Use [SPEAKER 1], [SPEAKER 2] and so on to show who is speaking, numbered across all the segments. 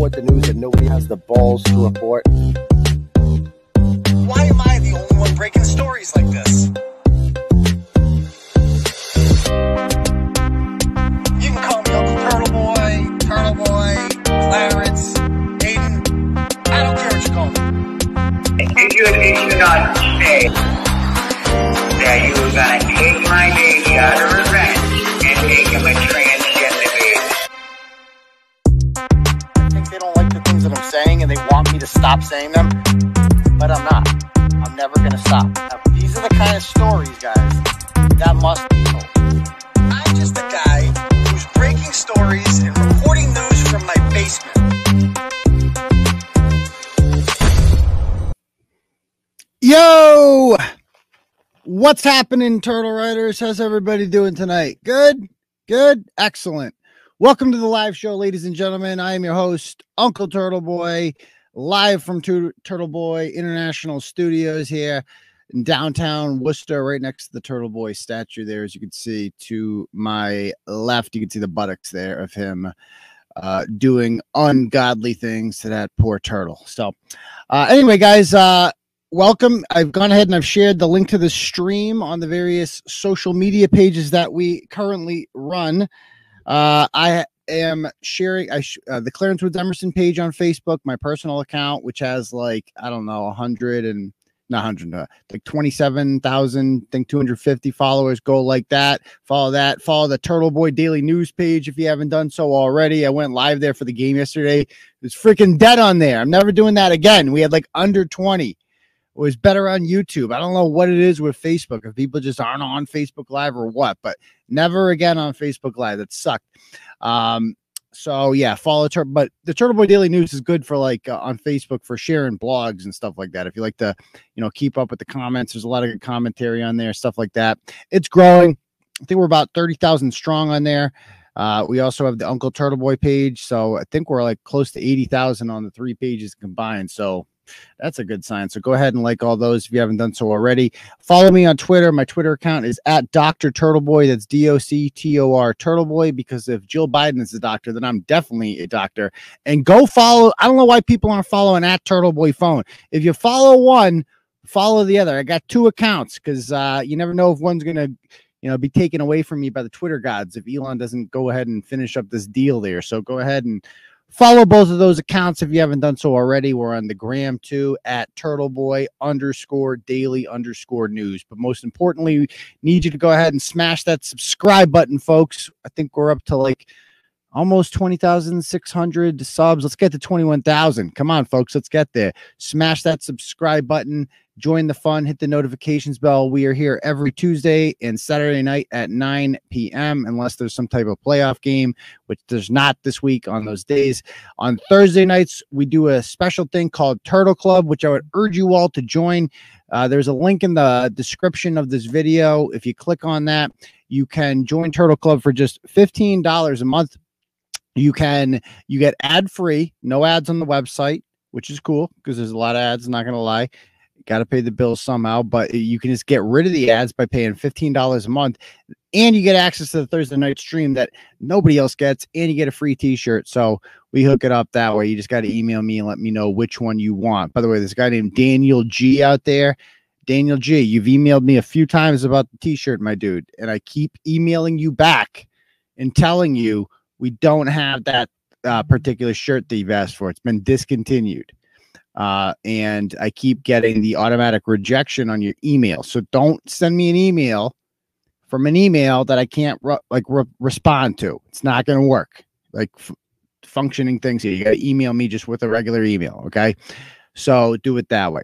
[SPEAKER 1] report the news that nobody has the balls to report.
[SPEAKER 2] Why am I the only one breaking stories like this? You can call me Uncle Turtle Boy, Turtle Boy, Clarence, Aidan. I don't care what you call me.
[SPEAKER 3] Did you, did you not say that you were gonna take my baby out of
[SPEAKER 1] stop saying them, but I'm not. I'm never going to stop. Now, these are the kind of stories, guys, that must be told.
[SPEAKER 2] I'm just a guy who's breaking stories and reporting news from my basement.
[SPEAKER 4] Yo! What's happening, Turtle Riders? How's everybody doing tonight? Good? Good? Excellent. Welcome to the live show, ladies and gentlemen. I am your host, Uncle Turtle Boy, live from Tu- Turtle Boy International Studios here in downtown Worcester, right next to the Turtle Boy statue there. As you can see to my left, you can see the buttocks there of him uh, doing ungodly things to that poor turtle. So, uh, anyway, guys, uh, welcome. I've gone ahead and I've shared the link to the stream on the various social media pages that we currently run. Uh, I am sharing I sh- uh, the Clarence Woods Emerson page on Facebook, my personal account, which has like I don't know, hundred and not hundred, uh, like twenty seven thousand, think two hundred fifty followers. Go like that. Follow that. Follow the Turtle Boy Daily News page if you haven't done so already. I went live there for the game yesterday. It was freaking dead on there. I'm never doing that again. We had like under twenty it was better on YouTube. I don't know what it is with Facebook, if people just aren't on Facebook Live or what, but never again on Facebook Live. That sucked. Um, so yeah, follow Tur- but the Turtle Boy Daily News is good for like uh, on Facebook for sharing blogs and stuff like that. If you like to, you know, keep up with the comments, there's a lot of good commentary on there, stuff like that. It's growing. I think we're about 30,000 strong on there. Uh, we also have the Uncle Turtle Boy page. So I think we're like close to 80,000 on the three pages combined. So that's a good sign. So go ahead and like all those if you haven't done so already. Follow me on Twitter. My Twitter account is at Dr. Turtleboy. That's D O C T O R Turtleboy. Because if Jill Biden is a doctor, then I'm definitely a doctor. And go follow. I don't know why people aren't following at Turtleboy phone. If you follow one, follow the other. I got two accounts because uh, you never know if one's gonna you know, be taken away from me by the Twitter gods if Elon doesn't go ahead and finish up this deal there. So go ahead and follow both of those accounts if you haven't done so already. We're on the gram too at Turtleboy underscore daily underscore news. But most importantly, we need you to go ahead and smash that subscribe button, folks. I think we're up to like almost 20,600 subs. Let's get to 21,000. Come on, folks. Let's get there. Smash that subscribe button. Join the fun. Hit the notifications bell. We are here every Tuesday and Saturday night at 9 p.m. unless there's some type of playoff game, which there's not this week on those days. On Thursday nights, we do a special thing called Turtle Club, which I would urge you all to join. Uh, there's a link in the description of this video. If you click on that, you can join Turtle Club for just $15 a month you can you get ad free no ads on the website which is cool because there's a lot of ads not gonna lie got to pay the bills somehow but you can just get rid of the ads by paying $15 a month and you get access to the thursday night stream that nobody else gets and you get a free t-shirt so we hook it up that way you just got to email me and let me know which one you want by the way there's a guy named daniel g out there daniel g you've emailed me a few times about the t-shirt my dude and i keep emailing you back and telling you we don't have that uh, particular shirt that you've asked for. It's been discontinued. Uh, and I keep getting the automatic rejection on your email. So don't send me an email from an email that I can't ru- like re- respond to. It's not going to work. Like f- functioning things here. You got to email me just with a regular email. Okay. So do it that way.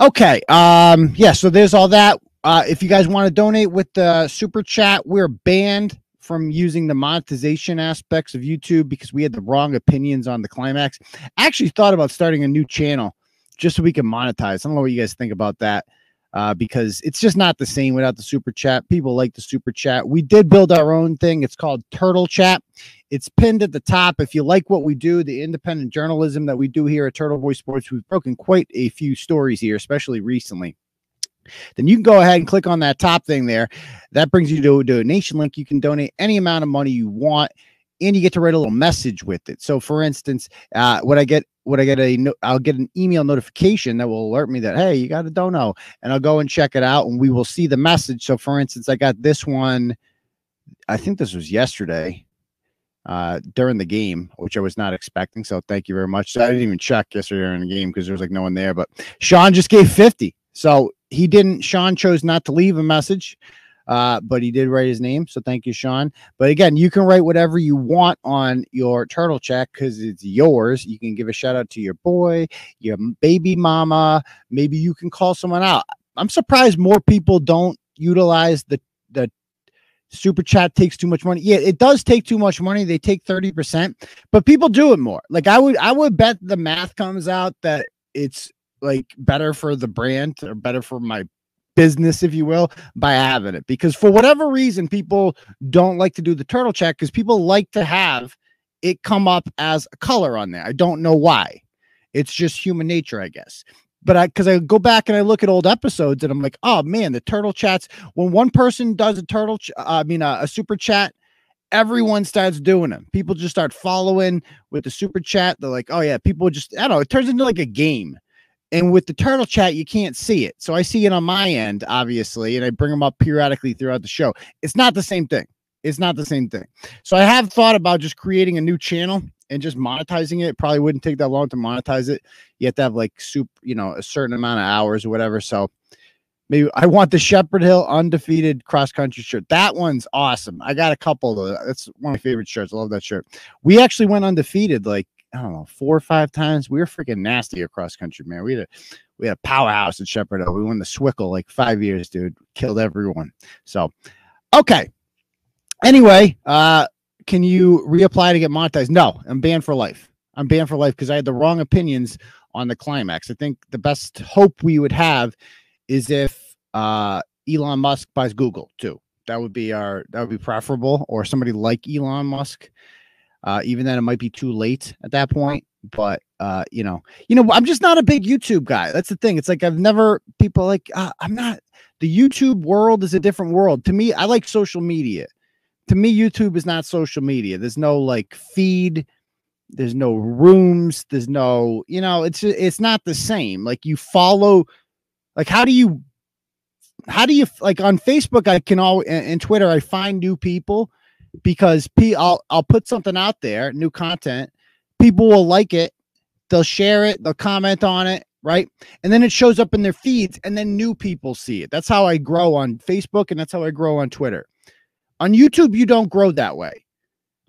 [SPEAKER 4] Okay. Um, yeah. So there's all that. Uh, if you guys want to donate with the super chat, we're banned from using the monetization aspects of YouTube because we had the wrong opinions on the climax. I actually thought about starting a new channel just so we can monetize. I don't know what you guys think about that. Uh, because it's just not the same without the super chat. People like the super chat. We did build our own thing. It's called Turtle Chat. It's pinned at the top. If you like what we do, the independent journalism that we do here at Turtle Boy Sports, we've broken quite a few stories here, especially recently then you can go ahead and click on that top thing there. That brings you to a donation link. You can donate any amount of money you want. and you get to write a little message with it. So, for instance, uh, when I get when I get a no, I'll get an email notification that will alert me that hey, you got a dono, and I'll go and check it out, and we will see the message. So, for instance, I got this one. I think this was yesterday uh, during the game, which I was not expecting. So thank you very much. I didn't even check yesterday during the game because there was like no one there. But Sean just gave 50. So he didn't, Sean chose not to leave a message, uh, but he did write his name. So thank you, Sean. But again, you can write whatever you want on your turtle check because it's yours. You can give a shout out to your boy, your baby mama. Maybe you can call someone out. I'm surprised more people don't utilize the the super chat takes too much money. Yeah, it does take too much money. They take 30%, but people do it more. Like I would I would bet the math comes out that it's like better for the brand or better for my business if you will by having it because for whatever reason people don't like to do the turtle check because people like to have it come up as a color on there i don't know why it's just human nature i guess but I because I go back and I look at old episodes and I'm like, oh man, the turtle chats. When one person does a turtle, ch- uh, I mean a, a, super chat, everyone starts doing them. People just start following with the super chat. They're like, oh yeah, people just I don't know. It turns into like a game. And with the turtle chat, you can't see it. So I see it on my end, obviously, and I bring them up periodically throughout the show. It's not the same thing. It's not the same thing. So I have thought about just creating a new channel and just monetizing it probably wouldn't take that long to monetize it. You have to have like soup, you know, a certain amount of hours or whatever. So maybe I want the Shepherd Hill undefeated cross country shirt. That one's awesome. I got a couple of That's one of my favorite shirts. I love that shirt. We actually went undefeated like I don't know four or five times. We were freaking nasty across country, man. We had a we had a powerhouse at Shepherd. We won the Swickle like five years, dude. Killed everyone. So okay. Anyway, uh, can you reapply to get monetized? No, I'm banned for life. I'm banned for life because I had the wrong opinions on the climax. I think the best hope we would have is if uh, Elon Musk buys Google too. That would be our that would be preferable, or somebody like Elon Musk. Uh, even then, it might be too late at that point. But uh, you know, you know, I'm just not a big YouTube guy. That's the thing. It's like I've never people like uh, I'm not. The YouTube world is a different world to me. I like social media to me, YouTube is not social media. There's no like feed. There's no rooms. There's no, you know, it's it's not the same. Like you follow, like how do you, how do you like on Facebook? I can all and Twitter. I find new people because P. I'll I'll put something out there, new content. People will like it. They'll share it. They'll comment on it right? And then it shows up in their feeds, and then new people see it. That's how I grow on Facebook, and that's how I grow on Twitter. On YouTube, you don't grow that way.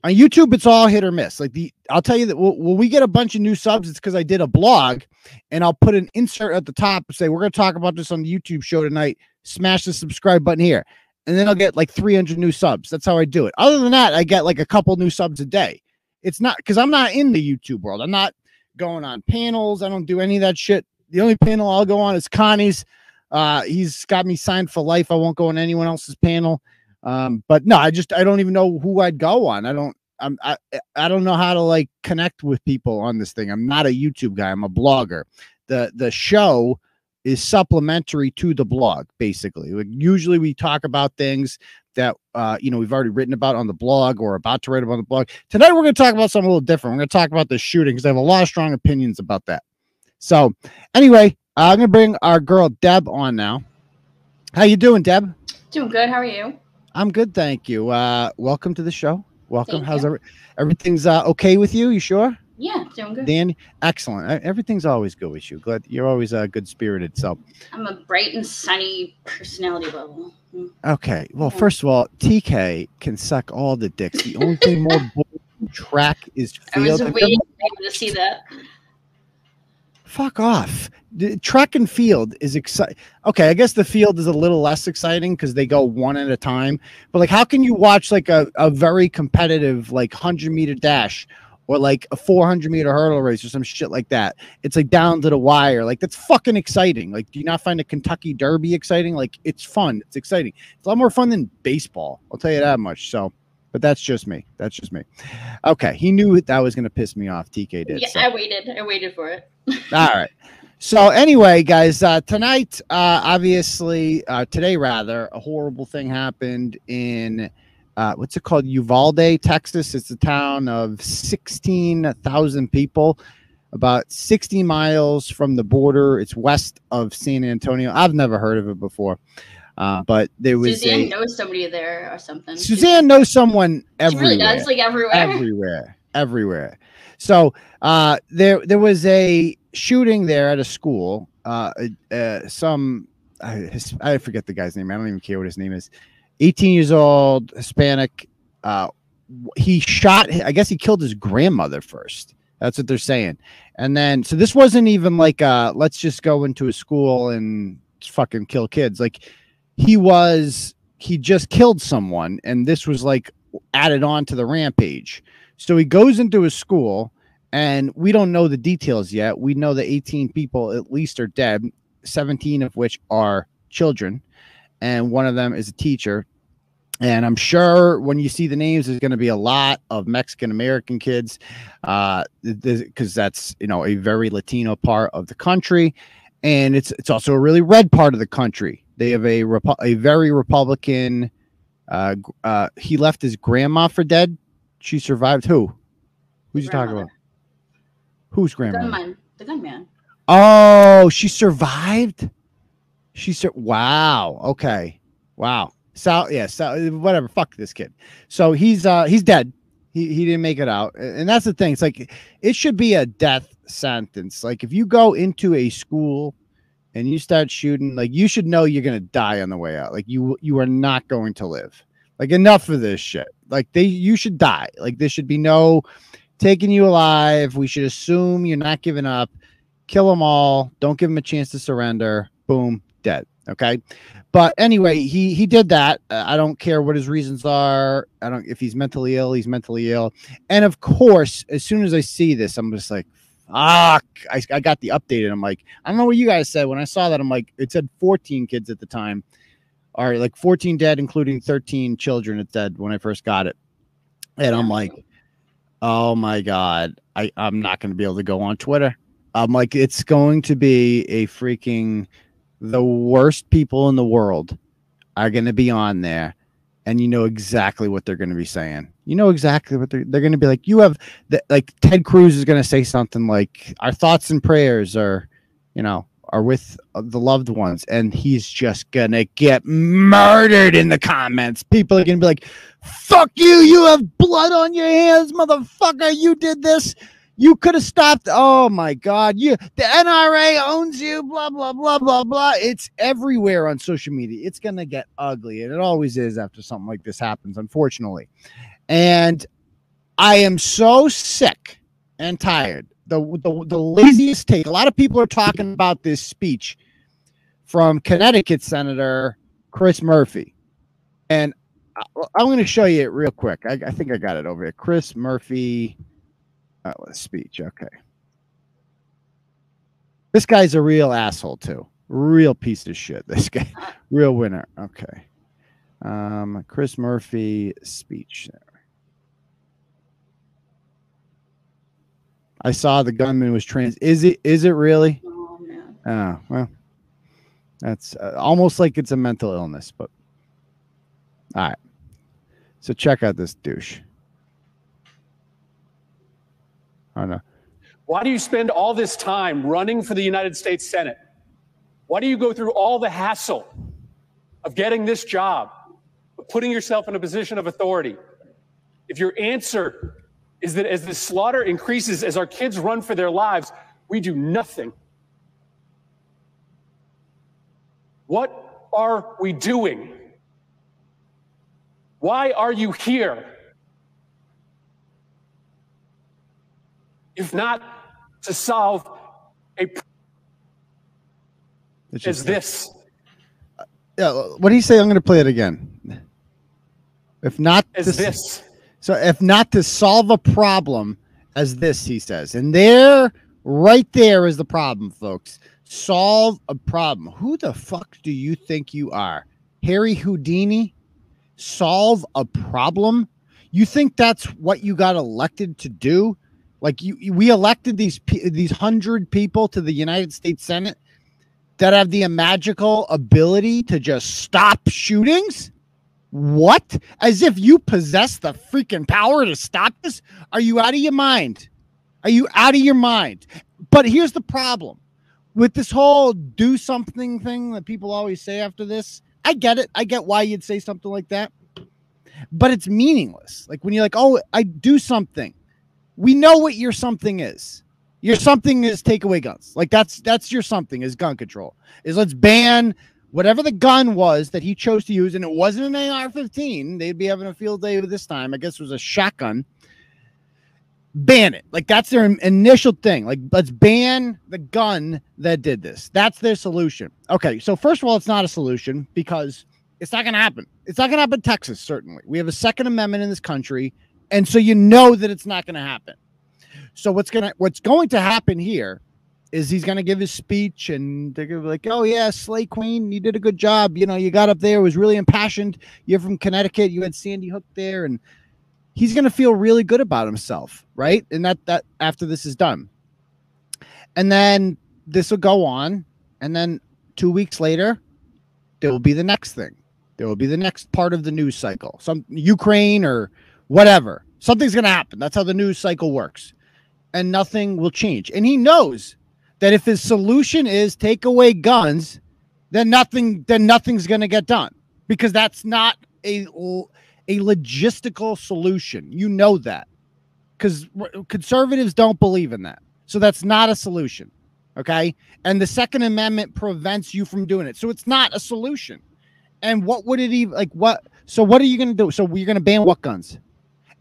[SPEAKER 4] On YouTube, it's all hit or miss. Like the, I'll tell you that when we get a bunch of new subs, it's because I did a blog, and I'll put an insert at the top and say we're going to talk about this on the YouTube show tonight. Smash the subscribe button here, and then I'll get like 300 new subs. That's how I do it. Other than that, I get like a couple new subs a day. It's not because I'm not in the YouTube world. I'm not going on panels. I don't do any of that shit. The only panel I'll go on is Connie's. Uh, he's got me signed for life. I won't go on anyone else's panel. Um, but no, I just I don't even know who I'd go on. I don't I'm I, I don't know how to like connect with people on this thing. I'm not a YouTube guy, I'm a blogger. The the show is supplementary to the blog, basically. Like usually we talk about things that uh, you know we've already written about on the blog or about to write about on the blog. Tonight we're going to talk about something a little different. We're going to talk about the shooting because I have a lot of strong opinions about that. So anyway, I'm going to bring our girl Deb on now. How you doing, Deb?
[SPEAKER 5] Doing good. How are you?
[SPEAKER 4] I'm good, thank you. Uh, welcome to the show. Welcome. Thank How's every, everything's uh, okay with you? You sure?
[SPEAKER 5] Good.
[SPEAKER 4] Dan, excellent. Everything's always good with you. Glad you're always uh, good spirited. So
[SPEAKER 5] I'm a bright and sunny personality level.
[SPEAKER 4] Mm. Okay. Well, first of all, TK can suck all the dicks. The only thing more track is field.
[SPEAKER 5] I was waiting to see that
[SPEAKER 4] fuck off. The track and field is exciting. Okay, I guess the field is a little less exciting because they go one at a time. But like, how can you watch like a, a very competitive like hundred meter dash or like a four hundred meter hurdle race or some shit like that? It's like down to the wire. Like that's fucking exciting. Like, do you not find a Kentucky Derby exciting? Like, it's fun. It's exciting. It's a lot more fun than baseball. I'll tell you that much. So but that's just me. That's just me. Okay, he knew that was going to piss me off. TK did.
[SPEAKER 5] Yeah, so. I waited. I waited for it.
[SPEAKER 4] All right. So anyway, guys, uh, tonight, uh, obviously, uh, today rather, a horrible thing happened in uh, what's it called? Uvalde, Texas. It's a town of 16,000 people, about 60 miles from the border. It's west of San Antonio. I've never heard of it before, uh, but there was
[SPEAKER 5] Suzanne
[SPEAKER 4] a,
[SPEAKER 5] knows somebody there or something.
[SPEAKER 4] Suzanne knows someone everywhere.
[SPEAKER 5] She really does, like everywhere.
[SPEAKER 4] everywhere, everywhere. So uh, there there was a shooting there at a school. Uh, uh, some I, I forget the guy's name. I don't even care what his name is. 18 years old, Hispanic. Uh, he shot. I guess he killed his grandmother first. That's what they're saying. And then, so this wasn't even like, uh, let's just go into a school and fucking kill kids. Like he was, he just killed someone, and this was like added on to the rampage. So he goes into a school, and we don't know the details yet. We know that 18 people at least are dead, 17 of which are children, and one of them is a teacher. And I'm sure when you see the names, there's going to be a lot of Mexican American kids, uh, because that's you know a very Latino part of the country, and it's it's also a really red part of the country. They have a Repu- a very Republican. Uh, uh, he left his grandma for dead. She survived. Who? Who's you talking about? Who's grandma?
[SPEAKER 5] The gunman. The gunman.
[SPEAKER 4] Oh, she survived. She sur- Wow. Okay. Wow. So yeah. So whatever. Fuck this kid. So he's uh he's dead. He he didn't make it out, and that's the thing. It's like it should be a death sentence. Like if you go into a school and you start shooting, like you should know you're gonna die on the way out. Like you you are not going to live. Like enough of this shit. Like they you should die. Like there should be no taking you alive. We should assume you're not giving up kill them all don't give them a chance to surrender boom dead okay? But anyway he he did that. Uh, i don't care what his reasons are. I don't if he's mentally ill he's mentally ill. And of course as soon as i see this i'm just like fuck. I, I got the update and i'm like i don't know what you guys said. When i saw that i'm like it said 14 kids at the time. Or like 14 dead including 13 children it said when i first got it. And i'm like oh my god. I i'm not going to be able to go on twitter. I'm like, it's going to be a freaking the worst people in the world are going to be on there, and you know exactly what they're going to be saying. You know exactly what they're they're going to be like. You have the, like Ted Cruz is going to say something like, "Our thoughts and prayers are, you know, are with the loved ones," and he's just gonna get murdered in the comments. People are going to be like, "Fuck you! You have blood on your hands, motherfucker! You did this." You could have stopped. Oh my God. You the NRA owns you, blah, blah, blah, blah, blah. It's everywhere on social media. It's gonna get ugly, and it always is after something like this happens, unfortunately. And I am so sick and tired. The, the the laziest take. A lot of people are talking about this speech from Connecticut Senator Chris Murphy. And I'm going to show you it real quick. I, I think I got it over here. Chris Murphy uh, speech. Okay. This guy's a real asshole too. Real piece of shit. This guy, real winner. Okay. Um, Chris Murphy speech. There. I saw the gunman was trans. Is it? Is it really?
[SPEAKER 5] Oh man.
[SPEAKER 4] Oh well, that's uh, almost like it's a mental illness. But all right. So check out this douche. Oh no.
[SPEAKER 6] Why do you spend all this time running for the United States Senate? Why do you go through all the hassle of getting this job, putting yourself in a position of authority? If your answer is that as the slaughter increases, as our kids run for their lives, we do nothing. What are we doing? Why are you here? If not to solve a
[SPEAKER 4] It's
[SPEAKER 6] as
[SPEAKER 4] just
[SPEAKER 6] this.
[SPEAKER 4] Yeah, what do you say? I'm going to play it again. If not
[SPEAKER 6] As
[SPEAKER 4] to,
[SPEAKER 6] this.
[SPEAKER 4] so if not to solve a problem as this, he says, and there, right there, is the problem, folks. Solve a problem. Who the fuck do you think you are, Harry Houdini? Solve a problem? You think that's what you got elected to do? Like you, we elected these these hundred people to the United States Senate that have the magical ability to just stop shootings? What? As if you possess the freaking power to stop this? Are you out of your mind? Are you out of your mind? But here's the problem with this whole do something thing that people always say after this. I get it. I get why you'd say something like that. But it's meaningless. Like when you're like, oh, I do something. We know what your something is. Your something is take away guns. Like that's that's your something is gun control. Is let's ban whatever the gun was that he chose to use, and it wasn't an AR-15. They'd be having a field day with this time. I guess it was a shotgun. Ban it. Like that's their initial thing. Like let's ban the gun that did this. That's their solution. Okay, so first of all, it's not a solution because it's not going to happen. It's not going to happen in Texas. Certainly, we have a Second Amendment in this country, and so you know that it's not going to happen. So what's gonna what's going to happen here is he's gonna give his speech and they're gonna be like, Oh yeah, Slay Queen, you did a good job. You know, you got up there, was really impassioned. You're from Connecticut, you had Sandy Hook there, and he's gonna feel really good about himself, right? And that that after this is done. And then this will go on, and then two weeks later, there will be the next thing. There will be the next part of the news cycle. Some Ukraine or whatever. Something's gonna happen. That's how the news cycle works and nothing will change. And he knows that if his solution is take away guns, then nothing then nothing's going to get done because that's not a a logistical solution. You know that. Cuz conservatives don't believe in that. So that's not a solution. Okay? And the second amendment prevents you from doing it. So it's not a solution. And what would it even like what so what are you going to do? So you're going to ban what guns?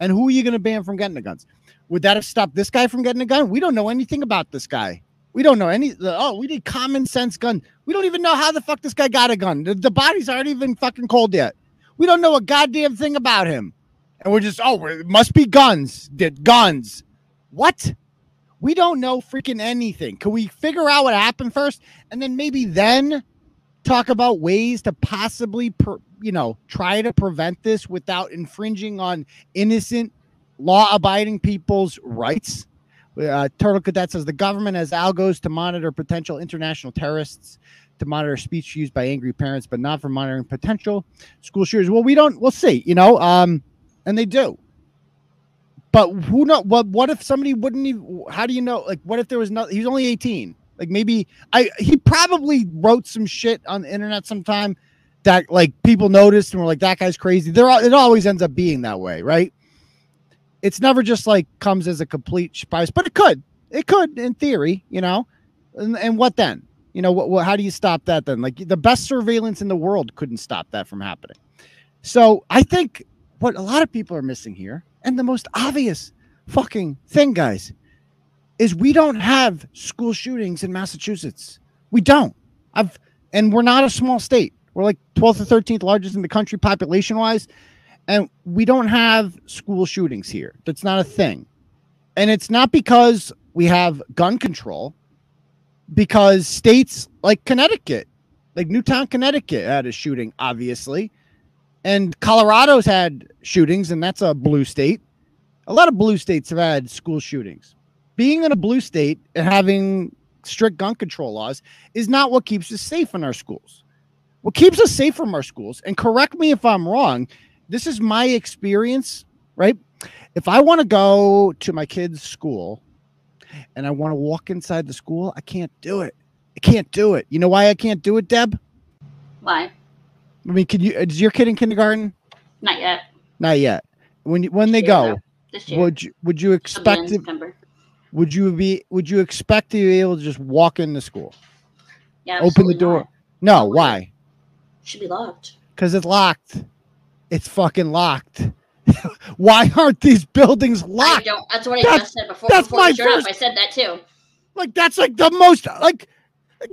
[SPEAKER 4] And who are you going to ban from getting the guns? Would that have stopped this guy from getting a gun? We don't know anything about this guy. We don't know any. Oh, we need common sense gun. We don't even know how the fuck this guy got a gun. The, the bodies aren't even fucking cold yet. We don't know a goddamn thing about him. And we're just, oh, it must be guns. Did guns. What? We don't know freaking anything. Can we figure out what happened first? And then maybe then talk about ways to possibly, per, you know, try to prevent this without infringing on innocent law abiding people's rights. Uh, Turtle Cadet says the government has algos to monitor potential international terrorists, to monitor speech used by angry parents, but not for monitoring potential school shooters. Well, we don't. We'll see. You know, um, and they do. But who know? What? What if somebody wouldn't even? How do you know? Like, what if there was no? He's only eighteen. Like maybe I. He probably wrote some shit on the internet sometime that like people noticed and were like, that guy's crazy. There, it always ends up being that way, right? it's never just like comes as a complete surprise, but it could. It could, in theory, you know. And, and what then? You know, what, what, how do you stop that then? Like the best surveillance in the world couldn't stop that from happening. So I think what a lot of people are missing here, and the most obvious fucking thing, guys, is we don't have school shootings in Massachusetts. We don't. I've and we're not a small state. We're like 12th or 13th largest in the country population wise. And we don't have school shootings here. That's not a thing. And it's not because we have gun control, because states like Connecticut, like Newtown, Connecticut, had a shooting, obviously. And Colorado's had shootings, and that's a blue state. A lot of blue states have had school shootings. Being in a blue state and having strict gun control laws is not what keeps us safe in our schools. What keeps us safe from our schools, and correct me if I'm wrong, this is my experience, right? If I want to go to my kid's school and I want to walk inside the school, I can't do it. I can't do it. You know why I can't do it, Deb?
[SPEAKER 5] Why?
[SPEAKER 4] I mean, can you? Is your kid in kindergarten?
[SPEAKER 5] Not yet.
[SPEAKER 4] Not yet. When when they go, would you would you expect to, Would you be would you expect to be able to just walk into school?
[SPEAKER 5] Yeah.
[SPEAKER 4] Open the door. Not. No, why?
[SPEAKER 5] Should be locked.
[SPEAKER 4] Because it's locked it's fucking locked. Why aren't these buildings locked?
[SPEAKER 5] I don't. That's what I that's, just said before.
[SPEAKER 4] That's
[SPEAKER 5] before
[SPEAKER 4] my first,
[SPEAKER 5] I said that too.
[SPEAKER 4] Like that's like the most like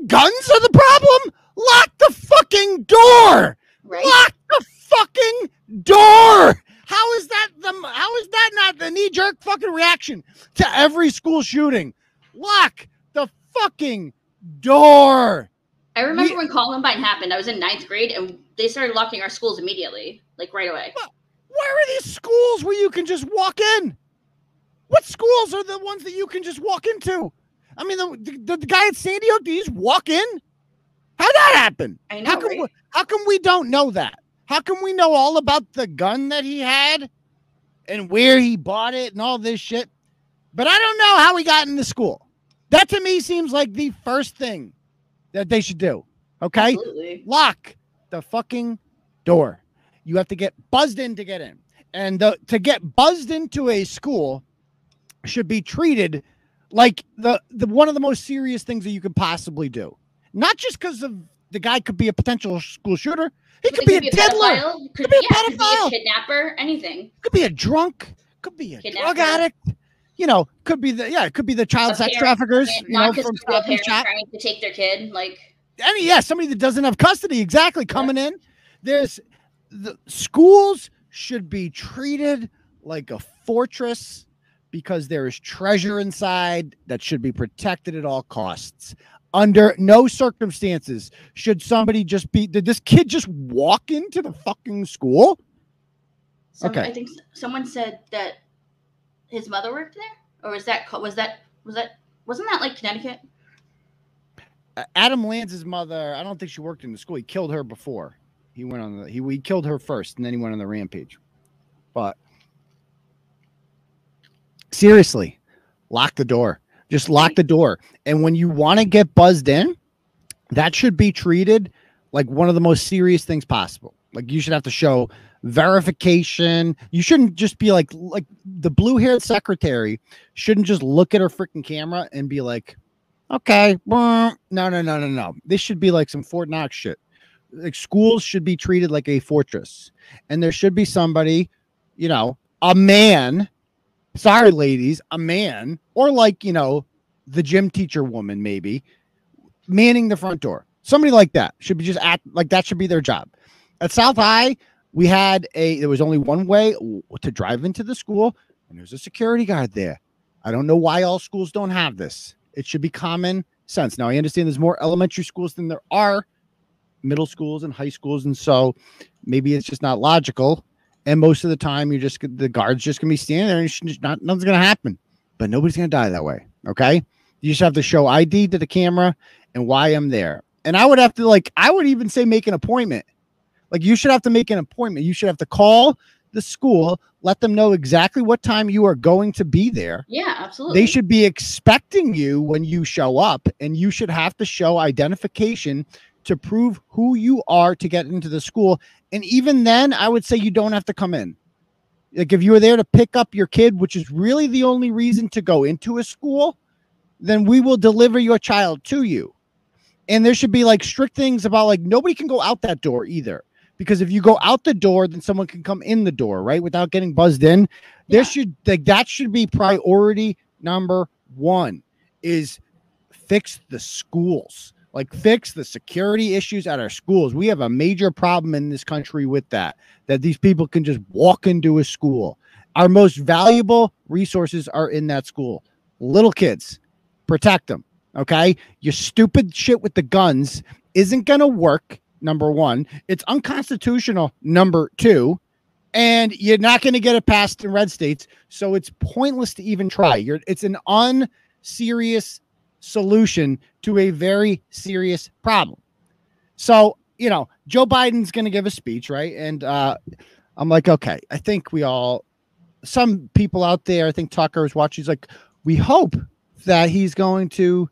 [SPEAKER 4] guns are the problem. Lock the fucking door.
[SPEAKER 5] Right.
[SPEAKER 4] Lock the fucking door. How is that the how is that not the knee jerk fucking reaction to every school shooting? Lock the fucking door.
[SPEAKER 5] I remember we, when Columbine happened. I was in ninth grade, and they started locking our schools immediately, like right away.
[SPEAKER 4] Where are these schools where you can just walk in? What schools are the ones that you can just walk into? I mean, the, the, the guy at Sandy Hook, did he just walk in? How'd that happen?
[SPEAKER 5] I know.
[SPEAKER 4] How come,
[SPEAKER 5] right?
[SPEAKER 4] we, how come we don't know that? How come we know all about the gun that he had and where he bought it and all this shit? But I don't know how he got into school. That to me seems like the first thing that they should do. Okay?
[SPEAKER 5] Absolutely.
[SPEAKER 4] Lock the fucking door. You have to get buzzed in to get in. And the, to get buzzed into a school should be treated like the, the one of the most serious things that you could possibly do. Not just because of the guy could be a potential school shooter. He could, be a diddler.
[SPEAKER 5] pedophile, Could,
[SPEAKER 4] Could be a
[SPEAKER 5] yeah, could be
[SPEAKER 4] pedophile.
[SPEAKER 5] a kidnapper. Anything.
[SPEAKER 4] Could be a drunk. Could be a
[SPEAKER 5] Kidnapper.
[SPEAKER 4] drug addict. You know, could be the yeah, it could be the child
[SPEAKER 5] A
[SPEAKER 4] sex
[SPEAKER 5] parent-
[SPEAKER 4] traffickers. You know, from
[SPEAKER 5] a
[SPEAKER 4] Stop and Shop.
[SPEAKER 5] trying to take their kid. Like
[SPEAKER 4] any yeah, somebody that doesn't have custody exactly coming in. There's the schools should be treated like a fortress because there is treasure inside that should be protected at all costs. Under no circumstances should somebody just be did this kid just walk into the fucking school?
[SPEAKER 5] some,
[SPEAKER 4] Okay.
[SPEAKER 5] I think someone said that his mother worked there, or was that was that was that wasn't that like Connecticut?
[SPEAKER 4] Adam Lanza's mother, I don't think she worked in the school. He killed her before. He went on the he, he killed her first and then he went on the rampage. But seriously, lock the door. Just lock the door. And when you want to get buzzed in, that should be treated like one of the most serious things possible. Like you should have to show verification. You shouldn't just be like like the blue-haired secretary shouldn't just look at her freaking camera and be like, okay, no, no, no, no, no. This should be like some Fort Knox shit. Like schools should be treated like a fortress, and there should be somebody, you know, a man. Sorry, ladies, a man, or like you know, the gym teacher woman, maybe manning the front door. Somebody like that should be just act like that should be their job. At South High, we had a there was only one way to drive into the school, and there's a security guard there. I don't know why all schools don't have this. It should be common sense. Now I understand there's more elementary schools than there are middle schools and high schools, and so maybe it's just not logical. And most of the time, you're just the guard's just gonna be standing there, and not nothing's gonna happen. But nobody's gonna die that way. Okay, you just have to show ID to the camera and why I'm there. And I would have to like, I would even say make an appointment. Like you should have to make an appointment. You should have to call the school, let them know exactly what time you are going to be there.
[SPEAKER 5] Yeah, absolutely.
[SPEAKER 4] They should be expecting you when you show up, and you should have to show identification to prove who you are to get into the school. And even then, I would say you don't have to come in. Like if you were there to pick up your kid, which is really the only reason to go into a school, then we will deliver your child to you. And there should be like strict things about like nobody can go out that door either. Because if you go out the door, then someone can come in the door, right? Without getting buzzed in. There
[SPEAKER 5] Yeah.
[SPEAKER 4] should like that should be priority number one is fix the schools. Like fix the security issues at our schools. We have a major problem in this country with that. That these people can just walk into a school. Our most valuable resources are in that school. Little kids, protect them. Okay. Your stupid shit with the guns isn't going to work. Number one, it's unconstitutional. Number two, and you're not going to get it passed in red states. So it's pointless to even try. You're, it's an unserious solution to a very serious problem. So, you know, Joe Biden's going to give a speech, right? And uh, I'm like, okay, I think we all, some people out there, I think Tucker is watching, he's like, we hope that he's going to,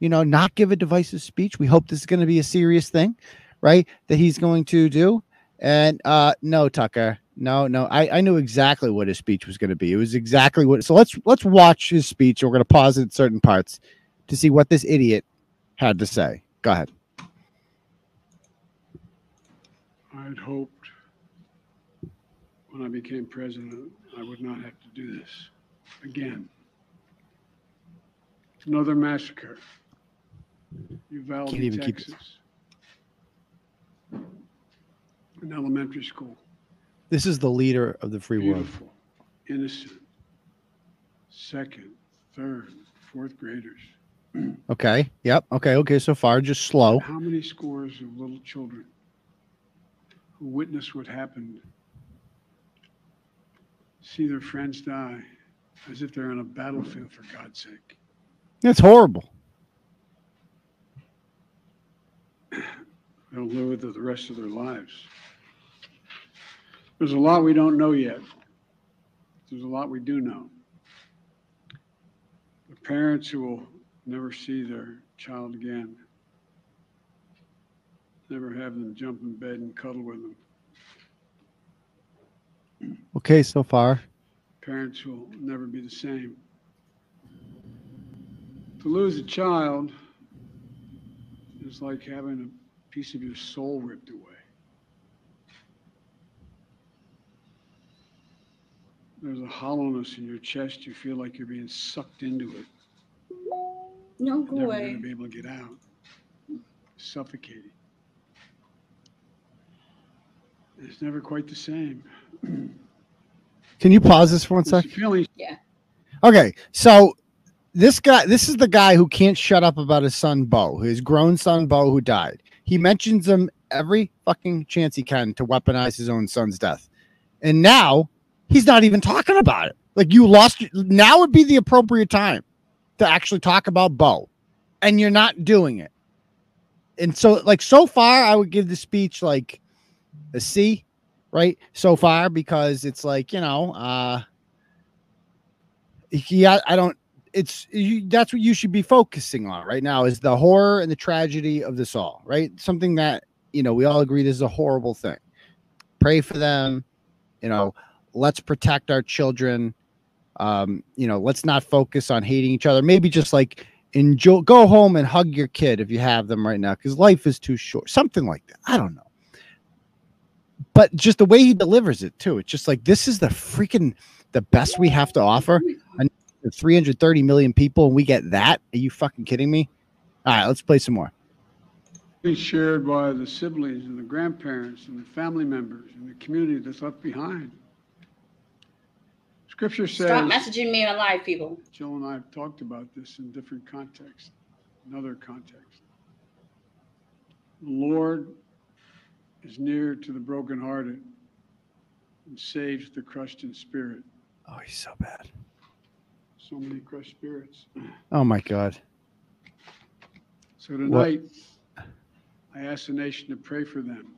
[SPEAKER 4] you know, not give a divisive speech. We hope this is going to be a serious thing, right? That he's going to do. And uh no, Tucker, no, no, I, I knew exactly what his speech was going to be. It was exactly what. So let's let's watch his speech. We're going to pause at certain parts to see what this idiot had to say. Go ahead.
[SPEAKER 7] I had hoped when I became president, I would not have to do this again. Another massacre. Uvalde,
[SPEAKER 4] Can't even keep it.
[SPEAKER 7] An elementary school.
[SPEAKER 4] This is the leader of the free world.
[SPEAKER 7] Beautiful, innocent, second, third, fourth graders.
[SPEAKER 4] Okay. Yep. Okay. Okay. So far, just slow.
[SPEAKER 7] How many scores of little children who witness what happened see their friends die as if they're on a battlefield, for God's sake?
[SPEAKER 4] It's horrible.
[SPEAKER 7] They'll live with it the rest of their lives. There's a lot we don't know yet. There's a lot we do know. The parents who will never see their child again, never have them jump in bed and cuddle with them.
[SPEAKER 4] Okay, so far.
[SPEAKER 7] Parents will never be the same. To lose a child is like having a piece of your soul ripped away. There's a hollowness in your chest. You feel like you're being sucked into it.
[SPEAKER 5] No, go
[SPEAKER 7] Never
[SPEAKER 5] away.
[SPEAKER 7] going to be able to get out. Suffocating. It's never quite the same.
[SPEAKER 4] Can you pause this for one
[SPEAKER 7] It's
[SPEAKER 4] sec?
[SPEAKER 7] a feeling
[SPEAKER 5] Yeah.
[SPEAKER 4] Okay, so this guy, this is the guy who can't shut up about his son Beau, his grown son Beau, who died. He mentions him every fucking chance he can to weaponize his own son's death, and now he's not even talking about it. Like you lost. Now would be the appropriate time to actually talk about Beau, and you're not doing it. And so, like so far, I would give the speech like a C, right? So far, because it's like you know, uh yeah, I don't. It's you, that's what you should be focusing on right now is the horror and the tragedy of this all, right? Something that you know we all agree this is a horrible thing. Pray for them, you know. Let's protect our children. Um, you know, let's not focus on hating each other. Maybe just like enjoy, go home and hug your kid if you have them right now, because life is too short. Something like that. I don't know. But just the way he delivers it too, it's just like this is the freaking the best we have to offer. And 330 million people and we get that? Are you fucking kidding me? All right, let's play some more.
[SPEAKER 7] shared by the siblings and the grandparents and the family members and the community that's left behind. Scripture says,
[SPEAKER 5] Stop messaging me on live, people.
[SPEAKER 7] Jill and I have talked about this in different contexts, another context. The Lord is near to the brokenhearted and saves the crushed in spirit.
[SPEAKER 4] Oh, he's so bad.
[SPEAKER 7] So many crushed spirits.
[SPEAKER 4] Oh my god.
[SPEAKER 7] So tonight, I ask the nation to pray for them.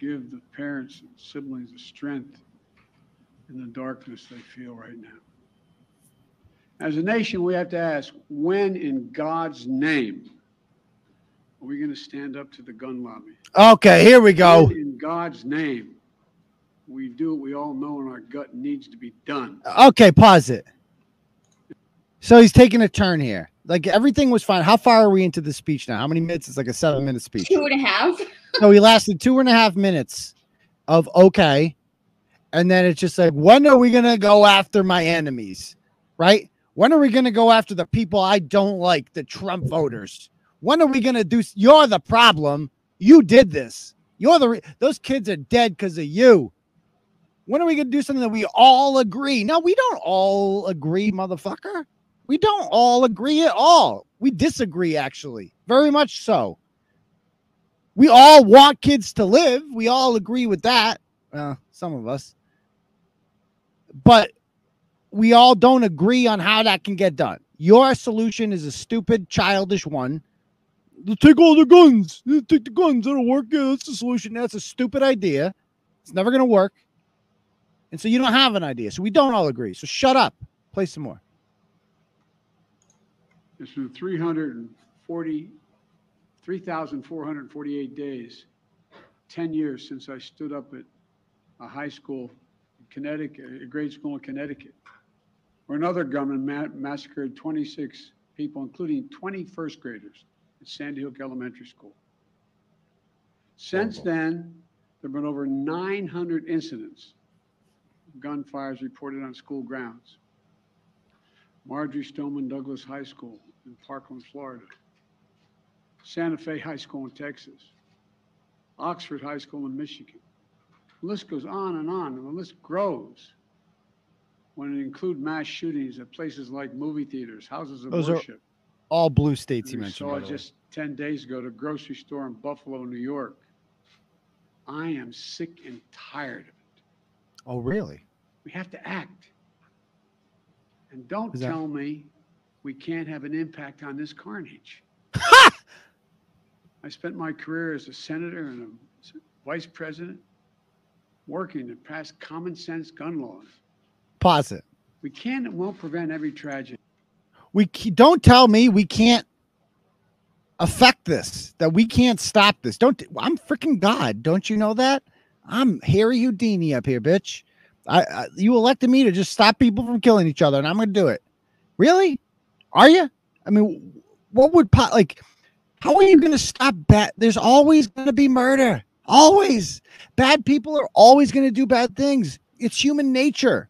[SPEAKER 7] Give the parents and siblings the strength in the darkness they feel right now. As a nation, we have to ask when in God's name are we going to stand up to the gun lobby?
[SPEAKER 4] Okay, here we go.
[SPEAKER 7] When in God's name, we do what we all know in our gut needs to be done.
[SPEAKER 4] Okay, pause it. So he's taking a turn here. Like everything was fine. How far are we into the speech now? How many minutes? It's like a seven minute speech.
[SPEAKER 5] Two and a half.
[SPEAKER 4] So he lasted two and a half minutes of okay. And then it's just like, when are we gonna go after my enemies? Right? When are we gonna go after the people I don't like, the Trump voters? When are we gonna do you're the problem? You did this. You're the those kids are dead because of you. When are we gonna do something that we all agree? No, we don't all agree, motherfucker. We don't all agree at all. We disagree, actually, very much so. We all want kids to live. We all agree with that. Well, some of us. But we all don't agree on how that can get done. Your solution is a stupid, childish one. Take all the guns. Take the guns. That'll work. Yeah, that's the solution. That's a stupid idea. It's never going to work. And so you don't have an idea. So we don't all agree. So shut up. Play some more.
[SPEAKER 7] It's been 340, 3,448 days, 10 years since I stood up at a high school Connecticut, a grade school in Connecticut, where another gunman ma- massacred 26 people, including 20 first graders at Sandy Hook Elementary School. Since then, there have been over 900 incidents of gunfires reported on school grounds. Marjory Stoneman Douglas High School in Parkland, Florida. Santa Fe High School in Texas. Oxford High School in Michigan. The list goes on and on, and the list grows when it include mass shootings at places like movie theaters, houses of
[SPEAKER 4] Those are
[SPEAKER 7] worship.
[SPEAKER 4] All blue states you mentioned.
[SPEAKER 7] saw
[SPEAKER 4] by the way.
[SPEAKER 7] just 10 days ago at a grocery store in Buffalo, New York. I am sick and tired of it.
[SPEAKER 4] Oh, really?
[SPEAKER 7] We have to act. And don't
[SPEAKER 4] that-
[SPEAKER 7] tell me we can't have an impact on this carnage. I spent my career as a senator and a vice president. Working to pass common sense gun laws.
[SPEAKER 4] Pause it.
[SPEAKER 7] We can and won't prevent every tragedy.
[SPEAKER 4] We don't tell me we can't affect this. That we can't stop this. Don't. I'm freaking God. Don't you know that? I'm Harry Houdini up here, bitch. I, I you elected me to just stop people from killing each other, and I'm gonna do it. Really? Are you? I mean, what would po- like? How are you gonna stop bad? There's always gonna be murder. Always. Bad people are always gonna do bad things. It's human nature.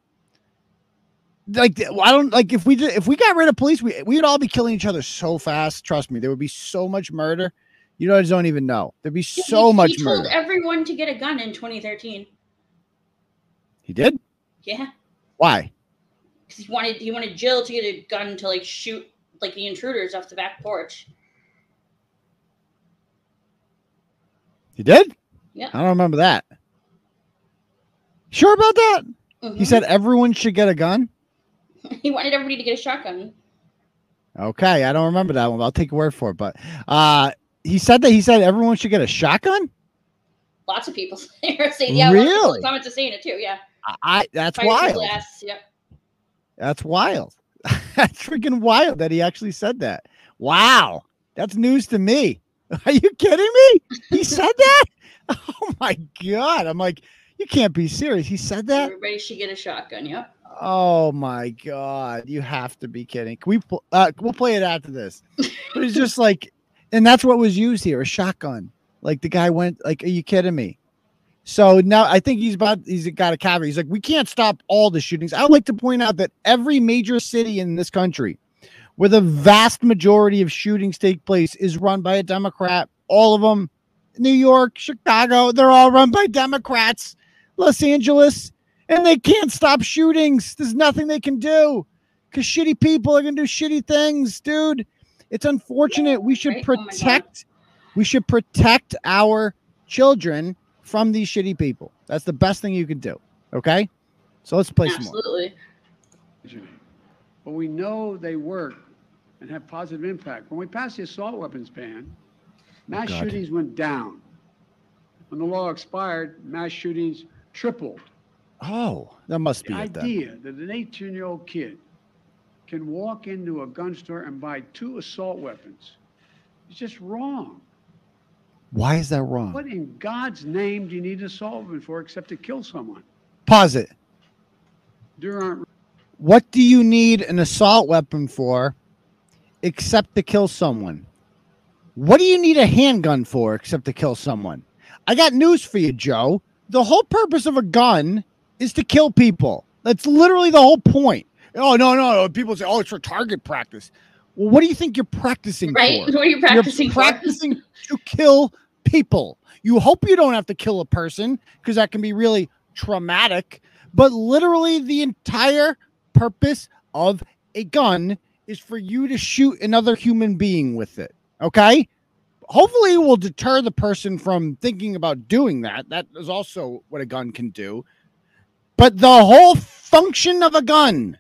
[SPEAKER 4] Like I don't like if we did, if we got rid of police, we we would all be killing each other so fast. Trust me, there would be so much murder. You guys don't even know. There'd be so
[SPEAKER 5] he,
[SPEAKER 4] much
[SPEAKER 5] He told
[SPEAKER 4] murder.
[SPEAKER 5] everyone to get a gun in 2013.
[SPEAKER 4] he did.
[SPEAKER 5] Yeah,
[SPEAKER 4] Why?
[SPEAKER 5] because he wanted he wanted Jill to get a gun to like shoot like the intruders off the back porch.
[SPEAKER 4] He did?
[SPEAKER 5] Yeah.
[SPEAKER 4] I don't remember that. Sure about that? He
[SPEAKER 5] Mhm.
[SPEAKER 4] said everyone should get a gun.
[SPEAKER 5] he wanted everybody to get a shotgun.
[SPEAKER 4] Okay, I don't remember that one. I'll take your word for it. But uh he said that he said everyone should get a shotgun.
[SPEAKER 5] Lots of people are saying, yeah,
[SPEAKER 4] Really?
[SPEAKER 5] comments are saying it too. Yeah,
[SPEAKER 4] I, I that's
[SPEAKER 5] Fire
[SPEAKER 4] wild.
[SPEAKER 5] glass. Yep.
[SPEAKER 4] That's wild. that's freaking wild that he actually said that. Wow, that's news to me. Are you kidding me? He said that? Oh my god! I'm like, you can't be serious. He said that?
[SPEAKER 5] Everybody should get a shotgun. Yep.
[SPEAKER 4] Oh my god, you have to be kidding. Can we pl- uh we'll play it after this. But it's just like and that's what was used here, a shotgun. Like the guy went like are you kidding me? So now I think he's about he's got a caveat. He's like we can't stop all the shootings. I would like to point out that every major city in this country where the vast majority of shootings take place is run by a Democrat. All of them New York, Chicago, they're all run by Democrats. Los Angeles, and they can't stop shootings. There's nothing they can do because shitty people are gonna do shitty things, dude. It's unfortunate. We should
[SPEAKER 5] Right? Oh
[SPEAKER 4] protect. we should protect our children from these shitty people. That's the best thing you can do. Okay, so let's play some more.
[SPEAKER 5] Absolutely.
[SPEAKER 7] tragedy. But we know they work and have positive impact. When we passed the assault weapons ban, mass shootings went down. When the law expired, mass shootings tripled.
[SPEAKER 4] Oh, that must
[SPEAKER 7] The
[SPEAKER 4] be it then.
[SPEAKER 7] idea that an 18 year old kid can walk into a gun store and buy two assault weapons is just wrong.
[SPEAKER 4] Why is that wrong?
[SPEAKER 7] What in God's name do you need an assault weapon for except to kill someone?
[SPEAKER 4] Pause it.
[SPEAKER 7] Aren't
[SPEAKER 4] What do you need an assault weapon for except to kill someone? What do you need a handgun for except to kill someone? I got news for you, Joe. The whole purpose of a gun is to kill people. That's literally the whole point. Oh, no, no, no. People say, oh, it's for target practice. Well, what do you think you're practicing
[SPEAKER 5] Right?
[SPEAKER 4] for?
[SPEAKER 5] What are you practicing
[SPEAKER 4] You're
[SPEAKER 5] for?
[SPEAKER 4] practicing to kill people. You hope you don't have to kill a person because that can be really traumatic. But literally, the entire purpose of a gun is for you to shoot another human being with it. Okay. Hopefully, will deter the person from thinking about doing that. That is also what a gun can do. But the whole function of a gun,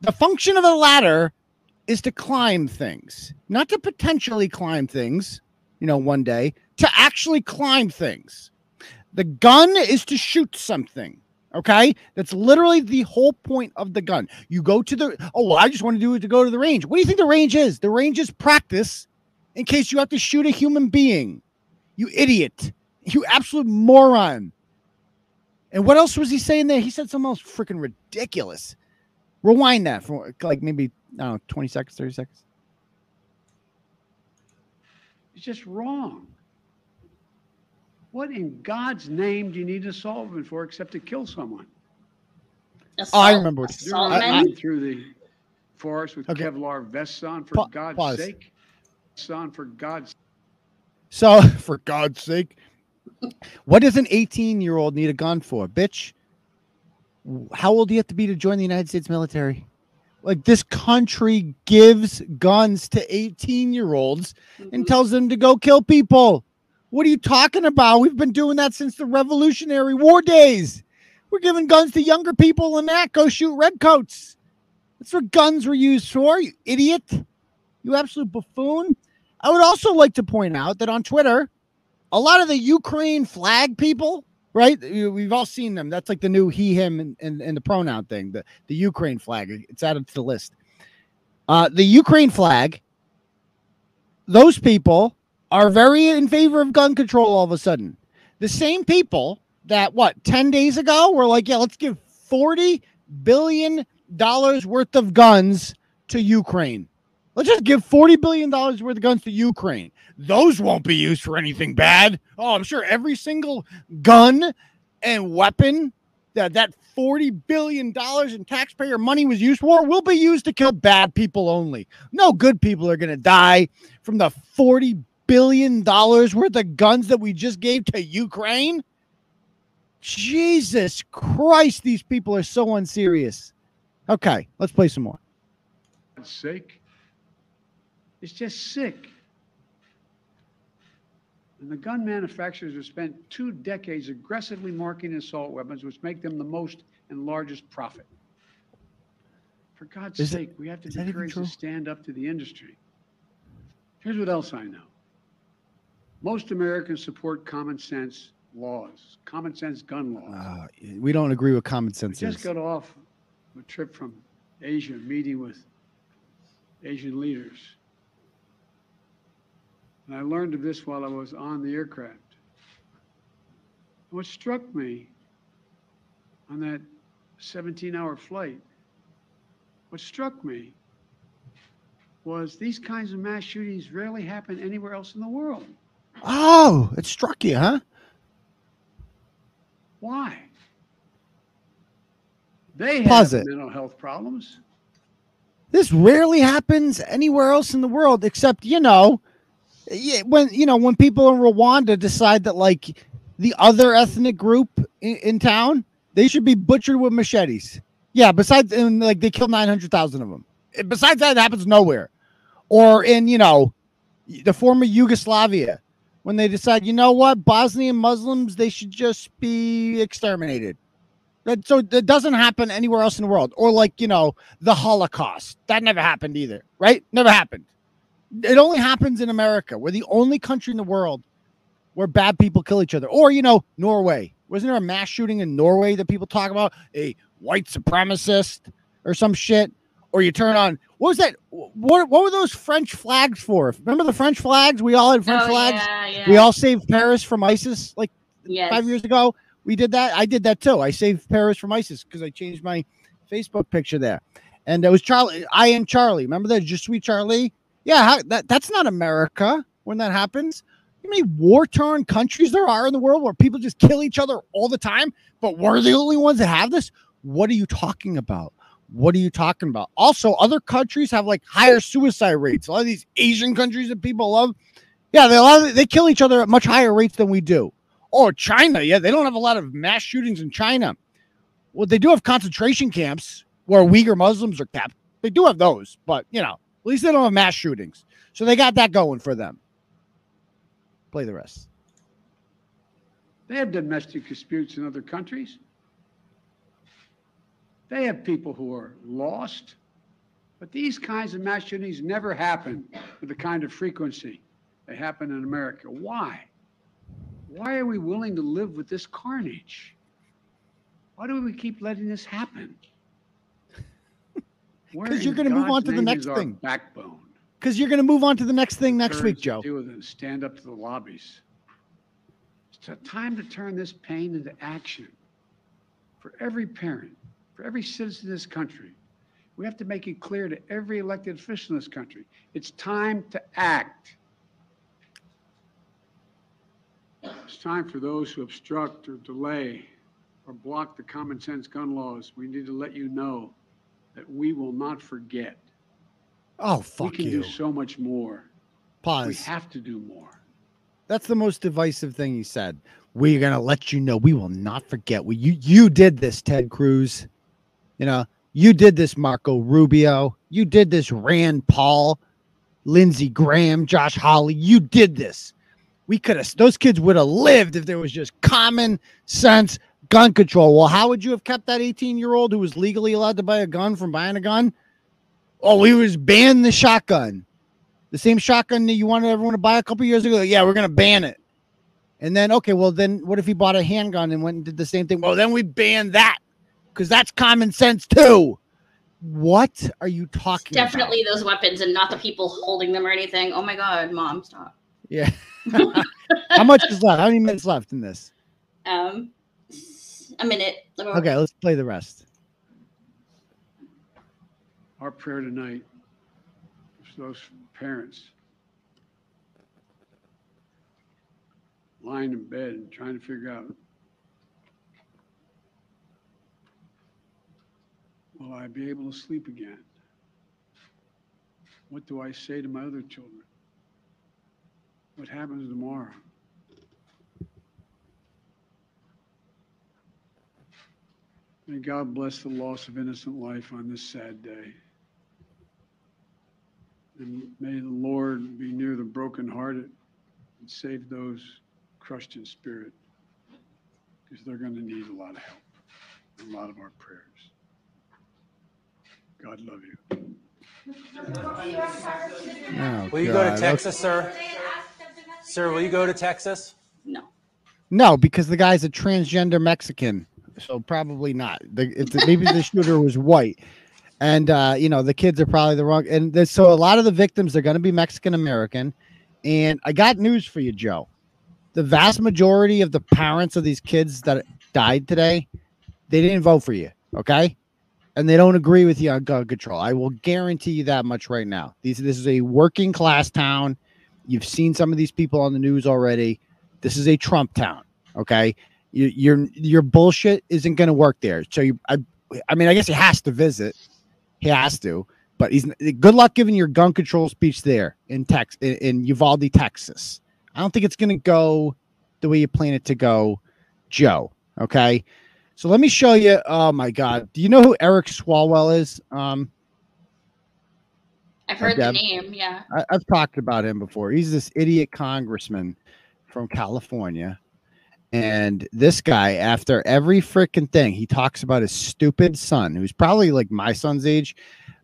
[SPEAKER 4] the function of a ladder, is to climb things, not to potentially climb things, you know, one day, to actually climb things. The gun is to shoot something. Okay. That's literally the whole point of the gun. You go to the, oh, well, I just want to do it to go to the range. What do you think the range is? The range is practice in case you have to shoot a human being. You idiot. You absolute moron. And what else was he saying there? He said something else freaking ridiculous. Rewind that for like maybe, I don't know, 20 seconds, 30 seconds.
[SPEAKER 7] It's just wrong. What in God's name do you need an assault weapon for except to kill someone?
[SPEAKER 4] Oh, I remember what-
[SPEAKER 7] You're
[SPEAKER 5] Assault
[SPEAKER 7] not
[SPEAKER 4] I- I-
[SPEAKER 5] men?
[SPEAKER 7] running through the forest with
[SPEAKER 4] Okay.
[SPEAKER 7] Kevlar vests on, for
[SPEAKER 4] Pa-
[SPEAKER 7] God's
[SPEAKER 4] pause.
[SPEAKER 7] sake. Son, for God's
[SPEAKER 4] So, for God's sake, what does an 18 year old need a gun for, bitch? How old do you have to be to join the United States military? Like, this country gives guns to 18 year olds and
[SPEAKER 5] Mhm.
[SPEAKER 4] tells them to go kill people. What are you talking about? We've been doing that since the Revolutionary War days. We're giving guns to younger people and that go shoot redcoats. That's what guns were used for, you idiot. You absolute buffoon. I would also like to point out that on Twitter, a lot of the Ukraine flag people, right? We've all seen them. That's like the new he, him, and, and, and the pronoun thing. The the Ukraine flag. It's added to the list. Uh, the Ukraine flag. Those people are very in favor of gun control. All of a sudden, the same people that what ten days ago were like, yeah, let's give forty billion dollars worth of guns to Ukraine. Let's just give forty billion dollars worth of guns to Ukraine. Those won't be used for anything bad. Oh, I'm sure every single gun and weapon that that forty billion dollars in taxpayer money was used for will be used to kill bad people only. No good people are going to die from the forty billion dollars worth of guns that we just gave to Ukraine. Jesus Christ, these people are so unserious. Okay, let's play some more.
[SPEAKER 7] God's sake. It's just sick. And the gun manufacturers have spent two decades aggressively marketing assault weapons, which make them the most and largest profit. For God's
[SPEAKER 4] Is it-
[SPEAKER 7] sake, we have to
[SPEAKER 4] is
[SPEAKER 7] be
[SPEAKER 4] that even
[SPEAKER 7] courageous
[SPEAKER 4] true?
[SPEAKER 7] to stand up to the industry. Here's what else I know. Most Americans support common sense laws, common sense gun laws.
[SPEAKER 4] Uh, we don't agree with common
[SPEAKER 7] I
[SPEAKER 4] sense.
[SPEAKER 7] just
[SPEAKER 4] is.
[SPEAKER 7] got off a trip from Asia, meeting with Asian leaders. And I learned of this while I was on the aircraft. What struck me on that 17 hour flight, what struck me was these kinds of mass shootings rarely happen anywhere else in the world.
[SPEAKER 4] Oh, it struck you, huh?
[SPEAKER 7] Why? They have mental health problems.
[SPEAKER 4] This rarely happens anywhere else in the world, except you know, yeah, when you know when people in Rwanda decide that like the other ethnic group in, in town, they should be butchered with machetes. Yeah, besides and like they kill nine hundred thousand of them. Eh, besides that, it happens nowhere. Or in you know, the former Yugoslavia, when they decide, you know what, Bosnian Muslims they should just be exterminated. That, so that doesn't happen anywhere else in the world. Or like you know, the Holocaust. That never happened either, right? Never happened. It only happens in America. We're the only country in the world where bad people kill each other. Or, you know, Norway. Wasn't there a mass shooting in Norway that people talk about? A white supremacist or some shit? Or you turn on what was that? What what were those French flags for? Remember the French flags? We all had French
[SPEAKER 5] oh,
[SPEAKER 4] flags.
[SPEAKER 5] Yeah, yeah.
[SPEAKER 4] We all saved Paris from ISIS like
[SPEAKER 5] yes.
[SPEAKER 4] five years ago. We did that. I did that too. I saved Paris from ISIS because I changed my Facebook picture there. And it was Charlie. I am Charlie. Remember that? Je suis Charlie. Yeah, how, that that's not America when that happens. You know how many war torn countries there are in the world where people just kill each other all the time, but we're the only ones that have this? What are you talking about? What are you talking about? Also, other countries have like higher suicide rates. A lot of these Asian countries that people love, yeah, they a lot of, they kill each other at much higher rates than we do. Oh, China, yeah, they don't have a lot of mass shootings in China. Well, they do have concentration camps where Uyghur Muslims are kept. They do have those, but you know, least they don't have mass shootings. So they got that going for them. Play the rest.
[SPEAKER 7] They have domestic disputes in other countries. They have people who are lost. But these kinds of mass shootings never happen with the kind of frequency they happen in America. Why? Why are we willing to live with this carnage? Why do we keep letting this happen? Where
[SPEAKER 4] 'Cause you're gonna move on to the next thing.
[SPEAKER 7] Backbone.
[SPEAKER 4] Because you're going to move on to the next thing next week,
[SPEAKER 7] to
[SPEAKER 4] Joe.
[SPEAKER 7] Deal with it stand up to the lobbies. It's a time to turn this pain into action. For every parent, for every citizen in this country, we have to make it clear to every elected official in this country, it's time to act. It's time for those who obstruct or delay or block the common sense gun laws. We need to let you know that we will not forget.
[SPEAKER 4] Oh, fuck We
[SPEAKER 7] can
[SPEAKER 4] you.
[SPEAKER 7] do so much more.
[SPEAKER 4] Pause.
[SPEAKER 7] We have to do more.
[SPEAKER 4] That's the most divisive thing he said. We're gonna let you know we will not forget. We you you did this, Ted Cruz. You know, you did this, Marco Rubio. You did this, Rand Paul, Lindsey Graham, Josh Hawley. You did this. We could have those kids would have lived if there was just common sense gun control. Well, how would you have kept that 18-year-old who was legally allowed to buy a gun from buying a gun? Oh, we was banned the shotgun. The same shotgun that you wanted everyone to buy a couple years ago. Yeah, we're gonna ban it. And then, okay, well, then what if he bought a handgun and went and did the same thing? Well, then we ban that because that's common sense too. What are you talking
[SPEAKER 5] Definitely those weapons and not the people holding them or anything. Oh my god, mom, stop.
[SPEAKER 4] Yeah. How much is left? How many minutes left in this?
[SPEAKER 5] Um, a minute.
[SPEAKER 4] Okay, let's play the rest.
[SPEAKER 7] Our prayer tonight is for those parents lying in bed and trying to figure out will I be able to sleep again? What do I say to my other children? What happens tomorrow? May God bless the loss of innocent life on this sad day. And may the Lord be near the brokenhearted and save those crushed in spirit, because they're going to need a lot of help, a lot of our prayers. God love you.
[SPEAKER 4] Oh,
[SPEAKER 8] Will you go to Texas, sir? Sir, will you go to Texas?
[SPEAKER 5] No.
[SPEAKER 4] No, because the guy's a transgender Mexican, so probably not. The, the, maybe the shooter was white, and uh, you know the kids are probably the wrong. And so a lot of the victims are going to be Mexican American. And I got news for you, Joe. The vast majority of the parents of these kids that died today, they didn't vote for you. Okay. And they don't agree with you on gun control. I will guarantee you that much right now. These this is a working class town. You've seen some of these people on the news already. This is a Trump town. Okay, you, your your bullshit isn't going to work there. So you, I, I mean, I guess he has to visit. He has to, but he's good luck giving your gun control speech there in Tex in, in Uvalde, Texas. I don't think it's going to go the way you plan it to go, Joe. Okay, so let me show you. Oh my God, do you know who Eric Swalwell is? Um,
[SPEAKER 5] I've heard the name. Yeah.
[SPEAKER 4] I, I've talked about him before. He's this idiot congressman from California. And this guy, after every freaking thing, he talks about his stupid son, who's probably like my son's age.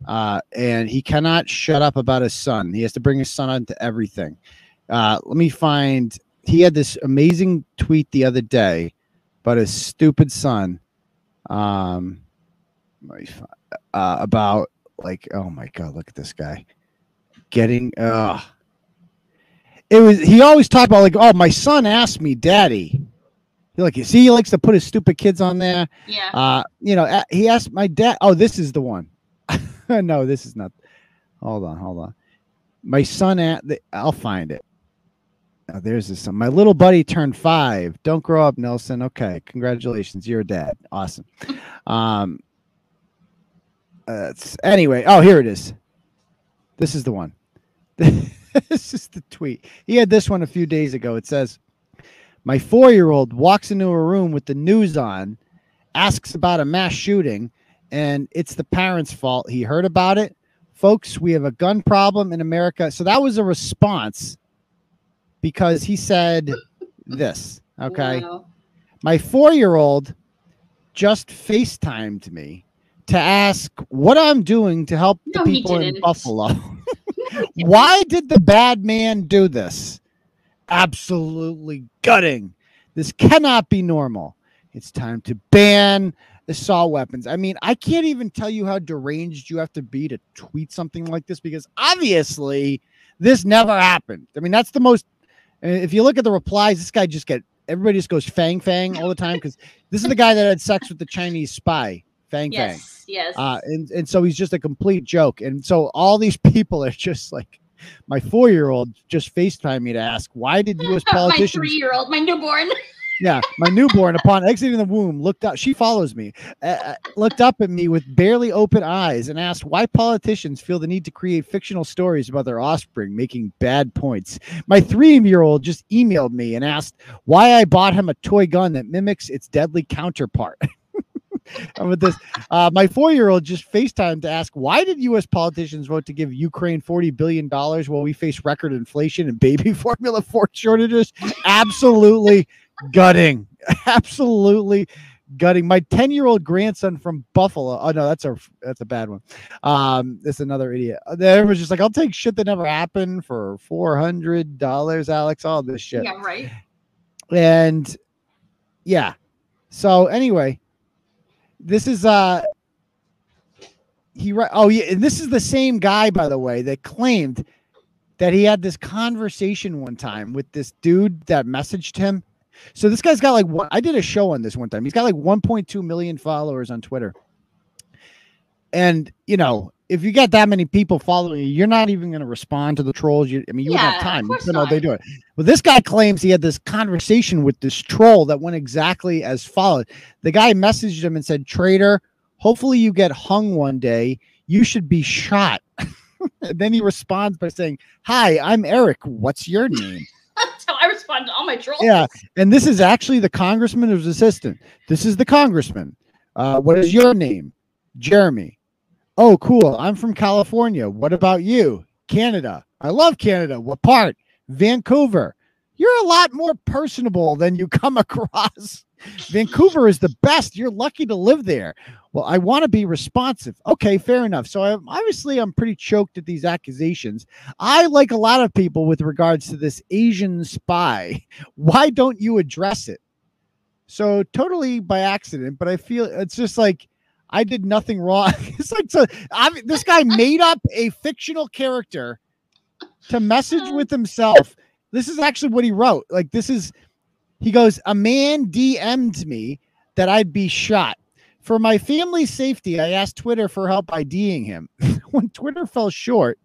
[SPEAKER 4] Uh, and he cannot shut up about his son. He has to bring his son onto everything. Uh, let me find. He had this amazing tweet the other day about his stupid son. Um, uh, about like, oh my god, look at this guy getting uh it was he always talked about like oh my son asked me daddy He like you see he likes to put his stupid kids on there
[SPEAKER 5] Yeah.
[SPEAKER 4] uh you know he asked my dad oh this is the one no this is not hold on hold on my son at the i'll find it oh, there's this one. my little buddy turned five don't grow up nelson okay congratulations you're a dad awesome um uh, it's- anyway oh here it is this is the one. this is the tweet. He had this one a few days ago. It says, My four year old walks into a room with the news on, asks about a mass shooting, and it's the parents' fault. He heard about it. Folks, we have a gun problem in America. So that was a response because he said this. Okay.
[SPEAKER 5] Wow.
[SPEAKER 4] My four year old just FaceTimed me to ask what I'm doing to help the
[SPEAKER 5] No, he
[SPEAKER 4] people in. Buffalo. Why did the bad man do this? Absolutely gutting. This cannot be normal. It's time to ban assault weapons. I mean, I can't even tell you how deranged you have to be to tweet something like this because obviously this never happened. I mean, that's the most. uh, If you look at the replies, this guy just get everybody just goes fang fang all the time because this is the guy that had sex with the Chinese spy. Fang fang.
[SPEAKER 5] Yes. Yes.
[SPEAKER 4] Uh, and, and so he's just a complete joke. And so all these people are just like, my four year old just FaceTime me to ask, why did U.S. politicians?
[SPEAKER 5] my
[SPEAKER 4] politicians,
[SPEAKER 5] three-year-old, my newborn.
[SPEAKER 4] yeah, my newborn, upon exiting the womb, looked up, she follows me, uh, uh, looked up at me with barely open eyes and asked why politicians feel the need to create fictional stories about their offspring making bad points. My three year old just emailed me and asked why I bought him a toy gun that mimics its deadly counterpart. With this, uh, my four-year-old just FaceTime to ask why did U.S. politicians vote to give Ukraine forty billion dollars while we face record inflation and baby formula for shortages? Absolutely gutting, absolutely gutting. My ten-year-old grandson from Buffalo. Oh no, that's a that's a bad one. Um, that's another idiot. There was just like, I'll take shit that never happened for four hundred dollars, Alex. All this shit.
[SPEAKER 5] Yeah. Right.
[SPEAKER 4] and yeah. So anyway, this is uh he oh yeah, and this is the same guy by the way that claimed that he had this conversation one time with this dude that messaged him. So this guy's got like one I did a show on this one time. He's got like 1.2 million followers on Twitter. And you know, if you got that many people following you, you're not even going to respond to the trolls. You, I mean, you
[SPEAKER 5] Yeah,
[SPEAKER 4] wouldn't have time. You know, they do it. Well, this guy claims he had this conversation with this troll that went exactly as followed. The guy messaged him and said, "Trader, hopefully you get hung one day. You should be shot." and then he responds by saying, "Hi, I'm Eric. What's your name?"
[SPEAKER 5] That's how I respond to all my trolls.
[SPEAKER 4] Yeah, and this is actually the congressman or his assistant. This is the congressman. Uh, what is your name? Jeremy. Oh, cool. I'm from California. What about you? Canada. I love Canada. What part? Vancouver. You're a lot more personable than you come across. Vancouver is the best. You're lucky to live there. Well, I want to be responsive. Okay, fair enough. So I'm, obviously, I'm pretty choked at these accusations. I, like a lot of people with regards to this Asian spy, why don't you address it? So totally by accident, but I feel it's just like I did nothing wrong. it's like so I this guy made up a fictional character to message with himself. This is actually what he wrote. Like this is he goes, a man DM'd me that I'd be shot. For my family's safety, I asked Twitter for help IDing him. when Twitter fell short,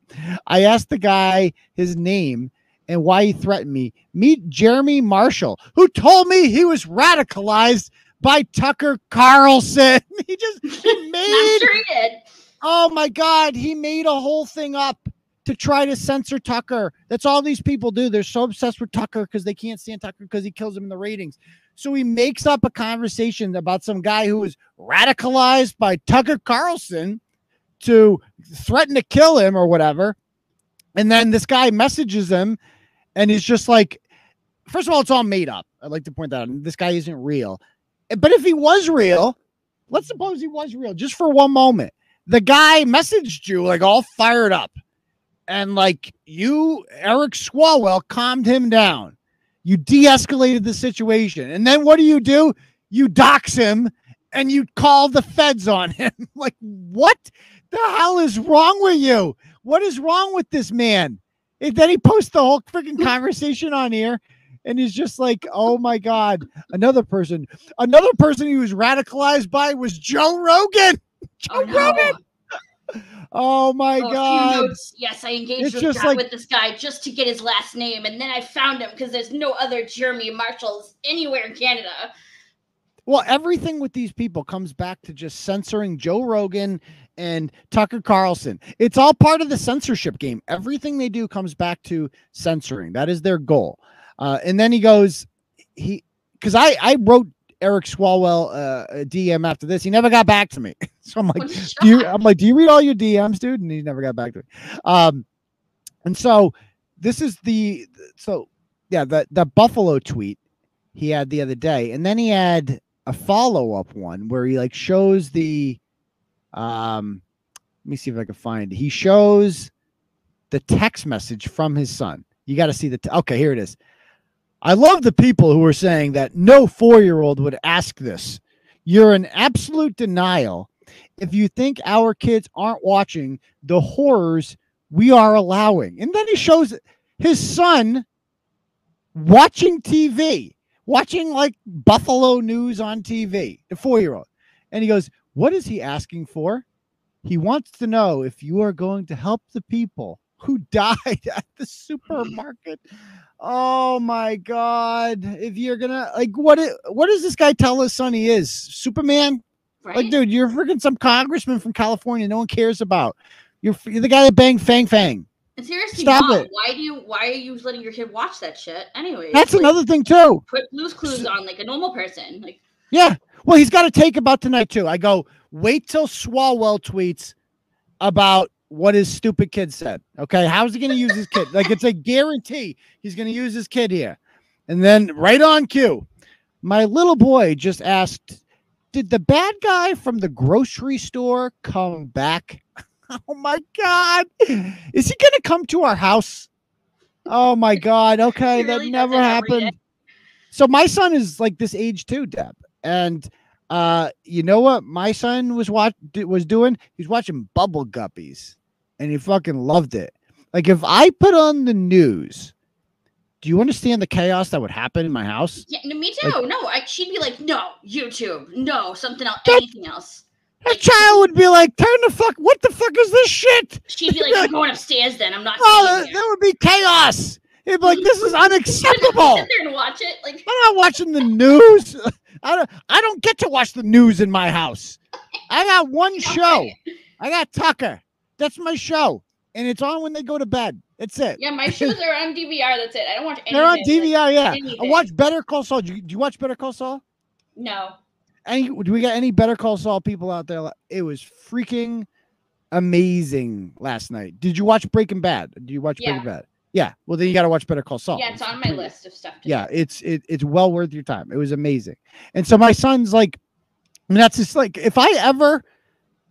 [SPEAKER 4] I asked the guy his name and why he threatened me. Meet Jeremy Marshall, who told me he was radicalized by Tucker Carlson. He just he made
[SPEAKER 5] sure he did.
[SPEAKER 4] Oh my God, he made a whole thing up to try to censor Tucker. That's all these people do. They're so obsessed with Tucker because they can't stand Tucker because he kills them in the ratings. So he makes up a conversation about some guy who was radicalized by Tucker Carlson to threaten to kill him or whatever. And then this guy messages him and he's just like, first of all, it's all made up. I'd like to point that out. This guy isn't real. But if he was real, let's suppose he was real just for one moment. The guy messaged you like all fired up. And like you, Eric Swalwell, calmed him down. You de escalated the situation. And then what do you do? You dox him and you call the feds on him. like, what the hell is wrong with you? What is wrong with this man? And then he posts the whole freaking conversation on here. And he's just like, oh my God. Another person, another person he was radicalized by was Joe Rogan. Joe
[SPEAKER 5] Oh, no.
[SPEAKER 4] Rogan. Oh my
[SPEAKER 5] Oh,
[SPEAKER 4] God.
[SPEAKER 5] Yes, I engaged with,
[SPEAKER 4] just like-
[SPEAKER 5] with this guy just to get his last name, and then I found him because there's no other Jeremy Marshalls anywhere in Canada.
[SPEAKER 4] Well, everything with these people comes back to just censoring Joe Rogan and Tucker Carlson. It's all part of the censorship game. Everything they do comes back to censoring. That is their goal. Uh, and then he goes, he because I I wrote Eric Swalwell uh, a DM after this. He never got back to me. so I'm like, do you. I'm like, do you read all your DMs, dude? And he never got back to me. Um, and so this is the so yeah, the the Buffalo tweet he had the other day, and then he had a follow up one where he like shows the um let me see if I can find it. He shows the text message from his son. You got to see the t- okay, here it is. I love the people who are saying that no four year old would ask this. You're in absolute denial if you think our kids aren't watching the horrors we are allowing. And then he shows his son watching TV, watching like Buffalo News on TV, the four year old. And he goes, What is he asking for? He wants to know if you are going to help the people who died at the supermarket. Oh my god. If you're gonna like what i- what does this guy tell his son he is? Superman?
[SPEAKER 5] Right?
[SPEAKER 4] Like, dude, you're freaking some congressman from California no one cares about. You're, you're the guy that banged Fang Fang.
[SPEAKER 5] and seriously,
[SPEAKER 4] stop
[SPEAKER 5] mom,
[SPEAKER 4] it.
[SPEAKER 5] why do you why are you letting your kid watch that shit? Anyway,
[SPEAKER 4] That's another thing too.
[SPEAKER 5] Put Blue's Clues on like a normal person. Like,
[SPEAKER 4] Yeah. Well, he's got a take about tonight too. I go, wait till Swalwell tweets about what his stupid kid said. Okay. How's he going to use his kid? Like it's a guarantee he's going to use his kid here. And then right on cue, my little boy just asked, did the bad guy from the grocery store come back? oh my God. Is he going to come to our house? Oh my God. Okay.
[SPEAKER 5] He
[SPEAKER 4] that never happened. so my son is like this age too, Deb. And uh, you know what my son was watch was doing? He's watching Bubble Guppies, and he fucking loved it. Like if I put on the news, do you understand the chaos that would happen in my house?
[SPEAKER 5] Yeah, no, me too.
[SPEAKER 4] Like-
[SPEAKER 5] no, I, she'd be like, no, YouTube, no, something else,
[SPEAKER 4] That-
[SPEAKER 5] anything else.
[SPEAKER 4] A child would be like, "Turn the fuck! What the fuck is this shit?"
[SPEAKER 5] She'd be like, I'm going upstairs then. I'm not
[SPEAKER 4] Oh, that, that would be chaos. He'd be like, mm. "This is unacceptable.
[SPEAKER 5] Sit
[SPEAKER 4] unacceptable."
[SPEAKER 5] there and watch it. Like,
[SPEAKER 4] I'm not watching the news. I don't. I don't get to watch the news in my house. I got one show. I got Tucker. That's my show, and it's on when they go to bed. That's it.
[SPEAKER 5] yeah, my shows are on DVR. That's it. I don't watch anything.
[SPEAKER 4] They're on
[SPEAKER 5] like-
[SPEAKER 4] DVR. Yeah, I watch Better Call Saul. Do you, do you watch Better Call Saul?
[SPEAKER 5] no.
[SPEAKER 4] Any? Do we got any Better Call Saul people out there? It was freaking amazing last night. Did you watch Breaking Bad? Did you watch
[SPEAKER 5] Yeah.
[SPEAKER 4] Breaking Bad? Yeah. Well, then you got to watch Better Call Saul.
[SPEAKER 5] Yeah, it's on my list of stuff to
[SPEAKER 4] yeah
[SPEAKER 5] do.
[SPEAKER 4] it's it, it's well worth your time it was amazing and so my son's like I mean, that's just like if i ever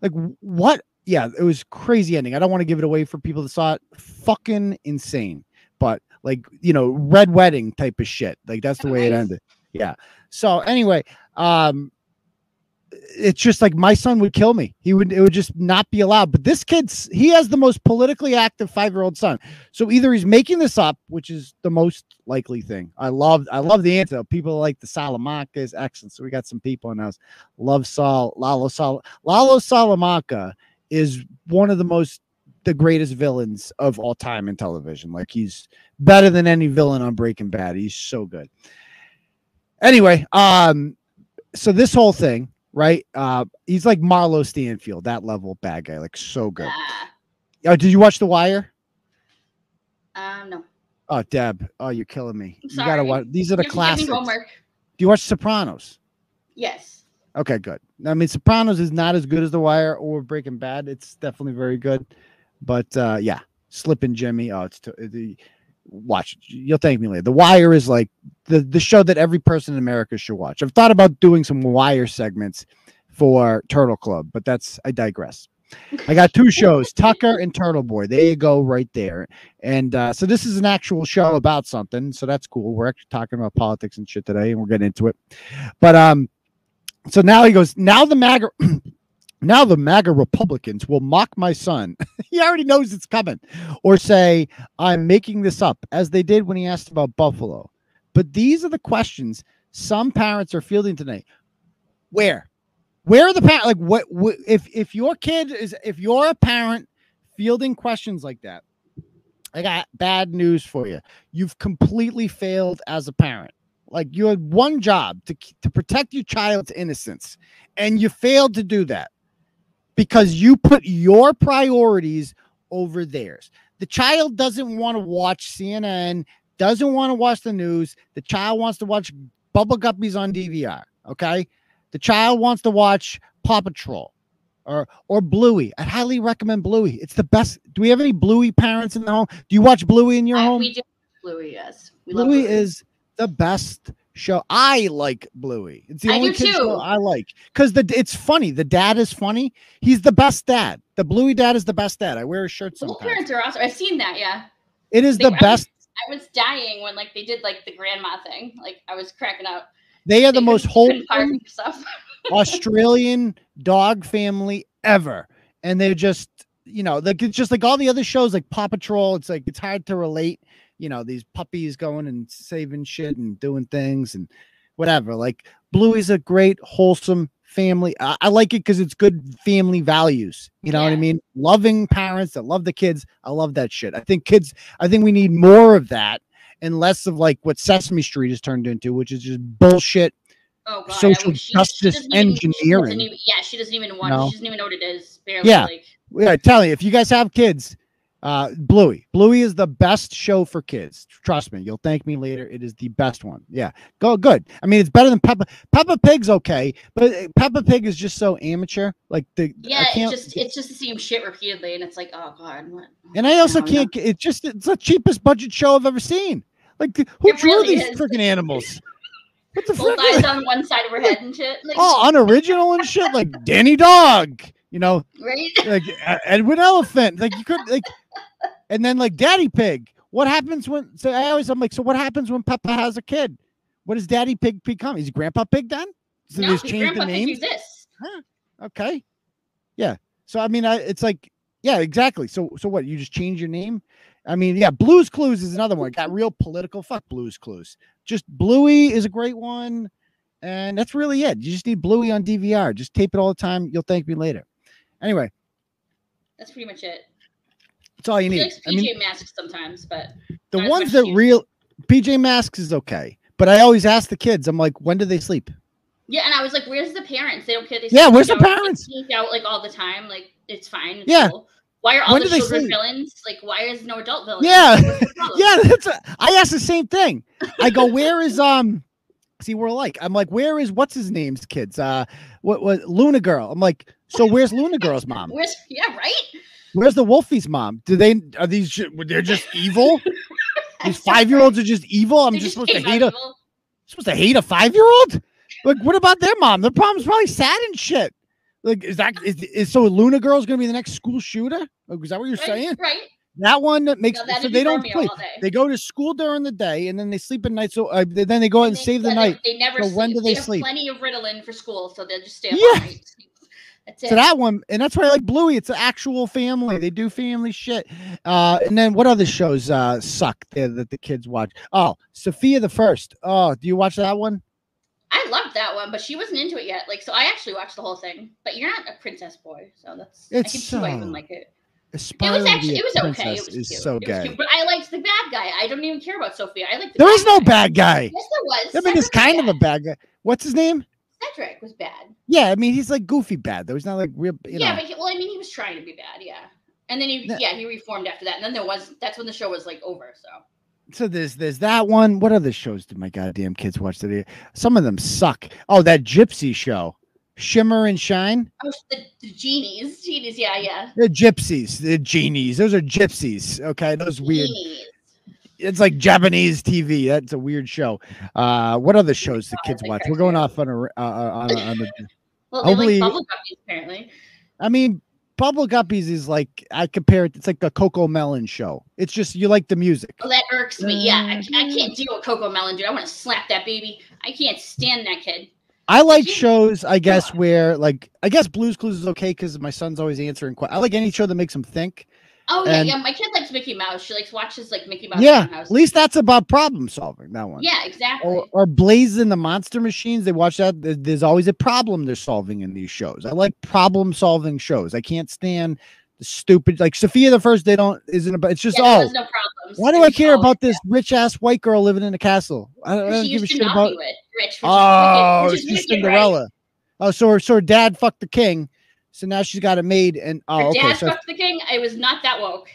[SPEAKER 4] like what yeah it was crazy ending. I don't want to give it away for people that saw it. Fucking insane. But like you know red wedding type of shit. Like that's the way it ended. Yeah. So anyway um it's just like my son would kill me. He would it would just not be allowed. But this kid's he has the most politically active five year old son. So either he's making this up, which is the most likely thing. I love I love the answer. People like the Salamanca is excellent. So we got some people in house. Love Sal Lalo Sal Lalo Salamanca is one of the most the greatest villains of all time in television. Like he's better than any villain on Breaking Bad. He's so good. Anyway, um, so this whole thing, right? Uh, he's like Marlo Stanfield, that level bad guy, like so good.
[SPEAKER 5] Ah,
[SPEAKER 4] Oh, did you watch The Wire?
[SPEAKER 5] um, no.
[SPEAKER 4] Oh, Deb. Oh, you're killing me. You gotta watch. These are the
[SPEAKER 5] You have to give
[SPEAKER 4] classics.
[SPEAKER 5] homework.
[SPEAKER 4] Do you watch Sopranos?
[SPEAKER 5] Yes.
[SPEAKER 4] Okay, good. I mean, Sopranos is not as good as The Wire or Breaking Bad. It's definitely very good, but uh, yeah, Slipping Jimmy. Oh, it's t- the watch. You'll thank me later. The Wire is like the the show that every person in America should watch. I've thought about doing some Wire segments for Turtle Club, but that's I digress. I got two shows, Tucker and Turtle Boy. There you go, right there. And uh, so this is an actual show about something, so that's cool. We're actually talking about politics and shit today, and we're getting into it. But um, so now he goes. Now the MAGA, now the MAGA Republicans will mock my son. he already knows it's coming, or say I'm making this up, as they did when he asked about Buffalo. But these are the questions some parents are fielding tonight. Where? Where are the parents? Like, what, what? If if your kid is, if you're a parent fielding questions like that, I got bad news for you. You've completely failed as a parent. Like you had one job to to protect your child's innocence, and you failed to do that because you put your priorities over theirs. The child doesn't want to watch CNN, doesn't want to watch the news. The child wants to watch Bubble Guppies on DVR. Okay, the child wants to watch Paw Patrol or or Bluey. I highly recommend Bluey. It's the best. Do we have any Bluey parents in the home? Do you watch Bluey in your
[SPEAKER 5] I-
[SPEAKER 4] home?
[SPEAKER 5] we do Bluey, yes. We love
[SPEAKER 4] Bluey
[SPEAKER 5] Bluey.
[SPEAKER 4] is the best show. I like Bluey. It's the
[SPEAKER 5] I
[SPEAKER 4] only kid show. I like because the it's funny. The dad is funny. He's the best dad. The Bluey dad is the best dad. I wear his shirt sometimes.
[SPEAKER 5] parents are awesome. I've seen that, yeah.
[SPEAKER 4] It is
[SPEAKER 5] They
[SPEAKER 4] the
[SPEAKER 5] were- I
[SPEAKER 4] best.
[SPEAKER 5] I was dying when like they did like the grandma thing. Like I was cracking up.
[SPEAKER 4] They are the
[SPEAKER 5] They
[SPEAKER 4] most
[SPEAKER 5] couldn't- couldn't
[SPEAKER 4] wholesome
[SPEAKER 5] stuff.
[SPEAKER 4] Australian dog family ever. And they're just, you know, like it's just like all the other shows like Paw Patrol. It's like it's hard to relate, you know, these puppies going and saving shit and doing things and whatever. Like Bluey's a great, wholesome family. I, I like it because it's good family values. You know what I mean? Loving parents that love the kids. I love that shit. I think kids, I think we need more of that and less of like what Sesame Street has turned into, which is just bullshit
[SPEAKER 5] Oh god.
[SPEAKER 4] Social
[SPEAKER 5] she- she
[SPEAKER 4] justice
[SPEAKER 5] even- she
[SPEAKER 4] engineering.
[SPEAKER 5] even- yeah, she doesn't even want.
[SPEAKER 4] No.
[SPEAKER 5] She doesn't even know what it is. Barely.
[SPEAKER 4] Yeah.
[SPEAKER 5] Like,
[SPEAKER 4] Yeah, I tell you, if you guys have kids, uh, Bluey. Bluey is the best show for kids. Trust me, you'll thank me later. It is the best one. Yeah, go good. I mean, it's better than Peppa. Peppa Pig's okay, but uh, Peppa Pig is just so amateur. Like the
[SPEAKER 5] yeah, it's just it's just the same shit repeatedly, and it's like, oh god. What?
[SPEAKER 4] and I also can't. It's just it's the cheapest budget show I've ever seen. Like who
[SPEAKER 5] It
[SPEAKER 4] drew
[SPEAKER 5] really
[SPEAKER 4] these freaking animals? What the
[SPEAKER 5] Both
[SPEAKER 4] frick?
[SPEAKER 5] eyes on one side of her head and shit. Like,
[SPEAKER 4] Oh, unoriginal and shit. Like Danny Dog. You know,
[SPEAKER 5] right?
[SPEAKER 4] like uh, Edwin Elephant. Like you could like, and then like Daddy Pig. What happens when? So I always I'm like, so what happens when Peppa has a kid? What does Daddy Pig become? He's Grandpa Pig then? So
[SPEAKER 5] no,
[SPEAKER 4] they just
[SPEAKER 5] because
[SPEAKER 4] changed the
[SPEAKER 5] Grandpa Pig
[SPEAKER 4] names.
[SPEAKER 5] exists.
[SPEAKER 4] Okay. Yeah. So I mean, I, it's like, yeah, exactly. So so what? You just change your name? I mean, yeah. Blues Clues is another one. It got real political. Fuck Blues Clues. Just Bluey is a great one, and that's really it. You just need Bluey on DVR. Just tape it all the time. You'll thank me later. Anyway,
[SPEAKER 5] That's pretty much it.
[SPEAKER 4] that's all you
[SPEAKER 5] He
[SPEAKER 4] need.
[SPEAKER 5] likes
[SPEAKER 4] I mean,
[SPEAKER 5] Masks sometimes, but
[SPEAKER 4] the ones that real PJ Masks is okay, but I always ask the kids. I'm like, when do they sleep?
[SPEAKER 5] yeah, and I was like, "Where's the parents? They don't care." They
[SPEAKER 4] Yeah, where's the parents?
[SPEAKER 5] Sneak out like all the time. Like it's fine. It's
[SPEAKER 4] Yeah.
[SPEAKER 5] cool. Why are all
[SPEAKER 4] When
[SPEAKER 5] the children villains? Like, why is no adult villain?
[SPEAKER 4] Yeah.
[SPEAKER 5] What's the problem?
[SPEAKER 4] yeah, that's a, I asked the same thing. I go, where is um? See, we're alike. I'm like, where is what's his name's kids? Uh, what what Luna Girl? I'm like, so where's Luna Girl's mom?
[SPEAKER 5] Where's yeah, right?
[SPEAKER 4] Where's the Wolfie's mom? Do they are these? They're just evil. These five year olds are just evil. I'm
[SPEAKER 5] They
[SPEAKER 4] just supposed to hate
[SPEAKER 5] out
[SPEAKER 4] a supposed to hate a five year old. Like, what about their mom? Their mom's probably sad and shit. Like, is that is, is so Luna Girl's gonna be the next school shooter? Like, is that what you're
[SPEAKER 5] Right,
[SPEAKER 4] saying?
[SPEAKER 5] right.
[SPEAKER 4] That one that makes
[SPEAKER 5] No,
[SPEAKER 4] so they don't
[SPEAKER 5] Romeo
[SPEAKER 4] sleep. They go to school during the day and then they sleep at night. So uh, then they go out and
[SPEAKER 5] they-
[SPEAKER 4] save the
[SPEAKER 5] yeah,
[SPEAKER 4] night.
[SPEAKER 5] They, they never
[SPEAKER 4] So
[SPEAKER 5] sleep.
[SPEAKER 4] when do they
[SPEAKER 5] have
[SPEAKER 4] sleep?
[SPEAKER 5] Plenty of Ritalin for school, so they'll just stay up
[SPEAKER 4] Yeah.
[SPEAKER 5] night. That's it.
[SPEAKER 4] So that one, and that's why I like Bluey. It's an actual family. They do family shit. Uh, and then what other shows uh suck that the kids watch? Oh, Sofia the First. Oh, do you watch that one?
[SPEAKER 5] I loved that one, but she wasn't into it yet. Like, so I actually watched the whole thing. But you're not a princess boy, so that's I
[SPEAKER 4] It's
[SPEAKER 5] can see why you
[SPEAKER 4] so-
[SPEAKER 5] wouldn't like it. It was actually it was okay. It was
[SPEAKER 4] is
[SPEAKER 5] cute.
[SPEAKER 4] so
[SPEAKER 5] It was cute, But I liked the bad guy. I don't even care about Sofia. I like the
[SPEAKER 4] There is no
[SPEAKER 5] guy.
[SPEAKER 4] bad guy.
[SPEAKER 5] Yes, there was.
[SPEAKER 4] I mean,
[SPEAKER 5] was
[SPEAKER 4] kind of a
[SPEAKER 5] bad
[SPEAKER 4] guy. What's his name?
[SPEAKER 5] Cedric was bad.
[SPEAKER 4] Yeah, I mean, he's like goofy bad though. He's not like real. You
[SPEAKER 5] yeah,
[SPEAKER 4] know.
[SPEAKER 5] but he, well, I mean, he was trying to be bad. Yeah, and then he
[SPEAKER 4] Yeah.
[SPEAKER 5] yeah he reformed after that, and then there was that's when the show was like over. So
[SPEAKER 4] So there's there's that one. What other shows did my goddamn kids watch today? Some of them suck. Oh, that Gypsy show, Shimmer and Shine.
[SPEAKER 5] oh, the, the genies, genies, yeah, yeah.
[SPEAKER 4] They're gypsies. They're genies. Those are gypsies. Okay, those weird.
[SPEAKER 5] Genies.
[SPEAKER 4] It's like Japanese TV. That's a weird show. Uh, what other shows the kids watch? We're going off on a. Uh, on a, on a
[SPEAKER 5] Well,
[SPEAKER 4] Hopefully-
[SPEAKER 5] like bubble guppies apparently.
[SPEAKER 4] I mean, Bubble Guppies is like I compare it. It's like the CoComelon show. It's just you like the music.
[SPEAKER 5] Well, that irks me. Yeah, I, I can't deal with CoComelon, dude. I want to slap that baby. I can't stand that kid.
[SPEAKER 4] I like shows, I guess, where like I guess Blue's Clues is okay because my son's always answering. I like any show that makes him think.
[SPEAKER 5] Oh yeah,
[SPEAKER 4] And-
[SPEAKER 5] yeah. My kid likes Mickey Mouse. She likes watches like Mickey Mouse.
[SPEAKER 4] yeah, at least that's about problem solving. That one.
[SPEAKER 5] Yeah, exactly.
[SPEAKER 4] Or, or Blaze and the Monster Machines. They watch that. There's always a problem they're solving in these shows. I like problem solving shows. I can't stand the stupid like Sofia the First. They don't isn't about. It's just
[SPEAKER 5] yeah,
[SPEAKER 4] oh,
[SPEAKER 5] no problems.
[SPEAKER 4] why do I care about this rich ass white girl living in a castle? I don't, I don't
[SPEAKER 5] She
[SPEAKER 4] give a
[SPEAKER 5] used to
[SPEAKER 4] shit
[SPEAKER 5] not
[SPEAKER 4] about.
[SPEAKER 5] be rich,
[SPEAKER 4] Oh,
[SPEAKER 5] is wicked, which is
[SPEAKER 4] she's
[SPEAKER 5] wicked, right?
[SPEAKER 4] Cinderella. Oh, so her, so her dad fucked the king. So now she's got a maid, and oh,
[SPEAKER 5] Her
[SPEAKER 4] oh, okay.
[SPEAKER 5] dad
[SPEAKER 4] So
[SPEAKER 5] fucked the king. I was not that woke.